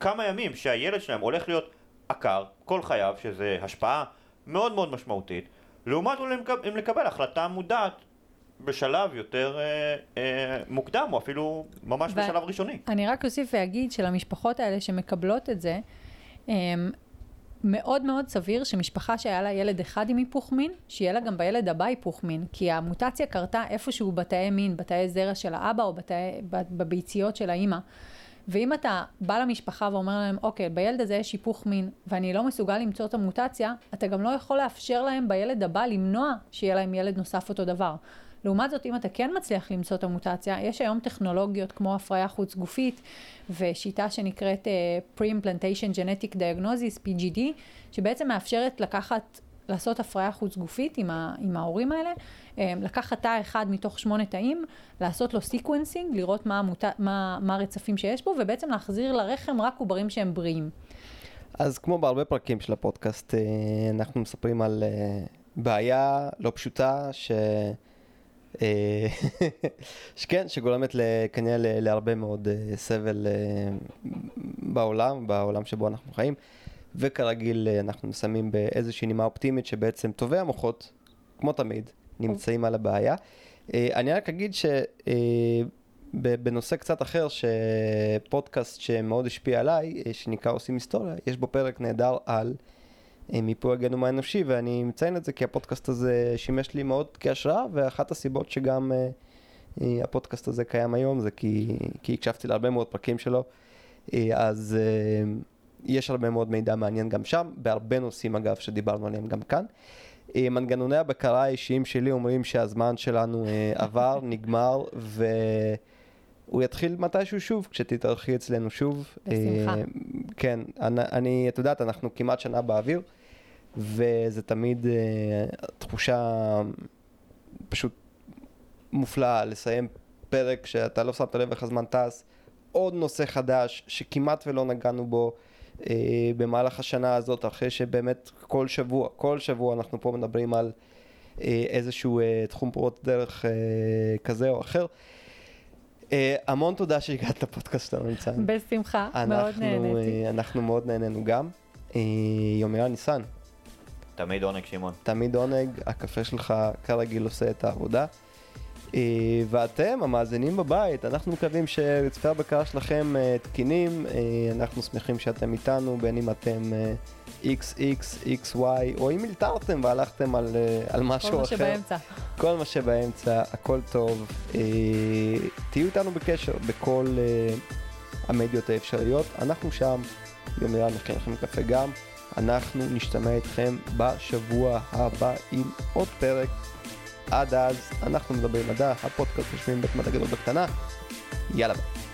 כמה ימים שהילד שלהם הולך להיות עקר כל חייו, שזה השפעה מאוד מאוד משמעותית, לעומת אם לקב- אם לקבל החלטה מודעת בשלב יותר אה, אה, מוקדם, או אפילו ממש ו- בשלב ראשוני. אני רק אוסיף ואגיד שלמשפחות האלה שמקבלות את זה, הם, מאוד מאוד סביר שמשפחה שהיה לה ילד אחד עם היפוך מין, שיהיה לה גם בילד הבא היפוך מין, כי המוטציה קרתה איפשהו בתאי מין, בתאי זרע של האבא או בתאי, בביציות של האימא. ואם אתה בא למשפחה ואומר להם, אוקיי, בילד הזה יש היפוך מין, ואני לא מסוגל למצוא את המוטציה, אתה גם לא יכול לאפשר להם בילד הבא למנוע שיהיה להם ילד נוסף אותו דבר. לעומת זאת, אם אתה כן מצליח למצוא את המוטציה, יש היום טכנולוגיות כמו הפריה חוץ גופית ושיטה שנקראת uh, Pre-Implantation Genetic Diagnosis, PGD, שבעצם מאפשרת לקחת, לעשות הפריה חוץ גופית עם, ה, עם ההורים האלה, אמ, לקחת תא אחד מתוך שמונה תאים, לעשות לו sequencing, לראות מה, המוט... מה, מה הרצפים שיש בו, ובעצם להחזיר לרחם רק עוברים שהם בריאים. אז כמו בהרבה פרקים של הפודקאסט, אה, אנחנו מספרים על אה, בעיה לא פשוטה, ש... אה, [LAUGHS] שכן, שגורמת כנראה להרבה מאוד אה, סבל אה, בעולם, בעולם שבו אנחנו חיים, וכרגיל אה, אנחנו מסיימים באיזושהי נימה אופטימית שבעצם טובי המוחות, כמו תמיד, נמצאים על הבעיה. אה, אני רק אגיד שבנושא קצת אחר, שפודקאסט שמאוד השפיע עליי, אה, שנקרא עושים היסטוריה, יש בו פרק נהדר על אה, מיפוי הגנום האנושי, ואני מציין את זה כי הפודקאסט הזה שימש לי מאוד כהשראה, ואחת הסיבות שגם אה, אה, הפודקאסט הזה קיים היום זה כי, כי הקשבתי להרבה מאוד פרקים שלו, אה, אז אה, יש הרבה מאוד מידע מעניין גם שם, בהרבה נושאים אגב שדיברנו עליהם גם כאן. אה, מנגנוני הבקרה האישיים שלי אומרים שהזמן שלנו אה, [LAUGHS] עבר, נגמר, והוא יתחיל מתישהו שוב, כשתתארחי אצלנו שוב. בשמחה. אה, כן, אני, אני, את יודעת, אנחנו כמעט שנה באוויר, וזה תמיד תחושה פשוט מופלאה לסיים פרק שאתה לא שמת לב איך הזמן טס, עוד נושא חדש שכמעט ולא נגענו בו. אה, במהלך השנה הזאת, אחרי שבאמת כל שבוע, כל שבוע אנחנו פה מדברים על אה, איזשהו אה, תחום פרוט דרך אה, כזה או אחר. אה, המון תודה שהגעת לפודקאסט שלנו, ניצן. בשמחה, מאוד אנחנו, נהניתי. אה, אנחנו מאוד נהנינו גם. אה, יומיה ניסן, תמיד עונג שמעון. תמיד עונג, הקפה שלך כרגיל עושה את העבודה. אה, ואתם, המאזינים בבית, אנחנו מקווים שרצפי הבקרה שלכם אה, תקינים, אה, אנחנו שמחים שאתם איתנו, בין אם אתם אה, XX, XY, או אם אלתרתם והלכתם על, על משהו כל מה אחר. שבאמצע. כל מה שבאמצע, הכל טוב. תהיו איתנו בקשר בכל המדיות האפשריות. אנחנו שם, יום יום נכין לכם קפה גם. אנחנו נשתמע איתכם בשבוע הבא עם עוד פרק. עד אז, אנחנו מדברים מדע, הפודקאסט יושבים בית מדע גדול בקטנה. יאללה ביי.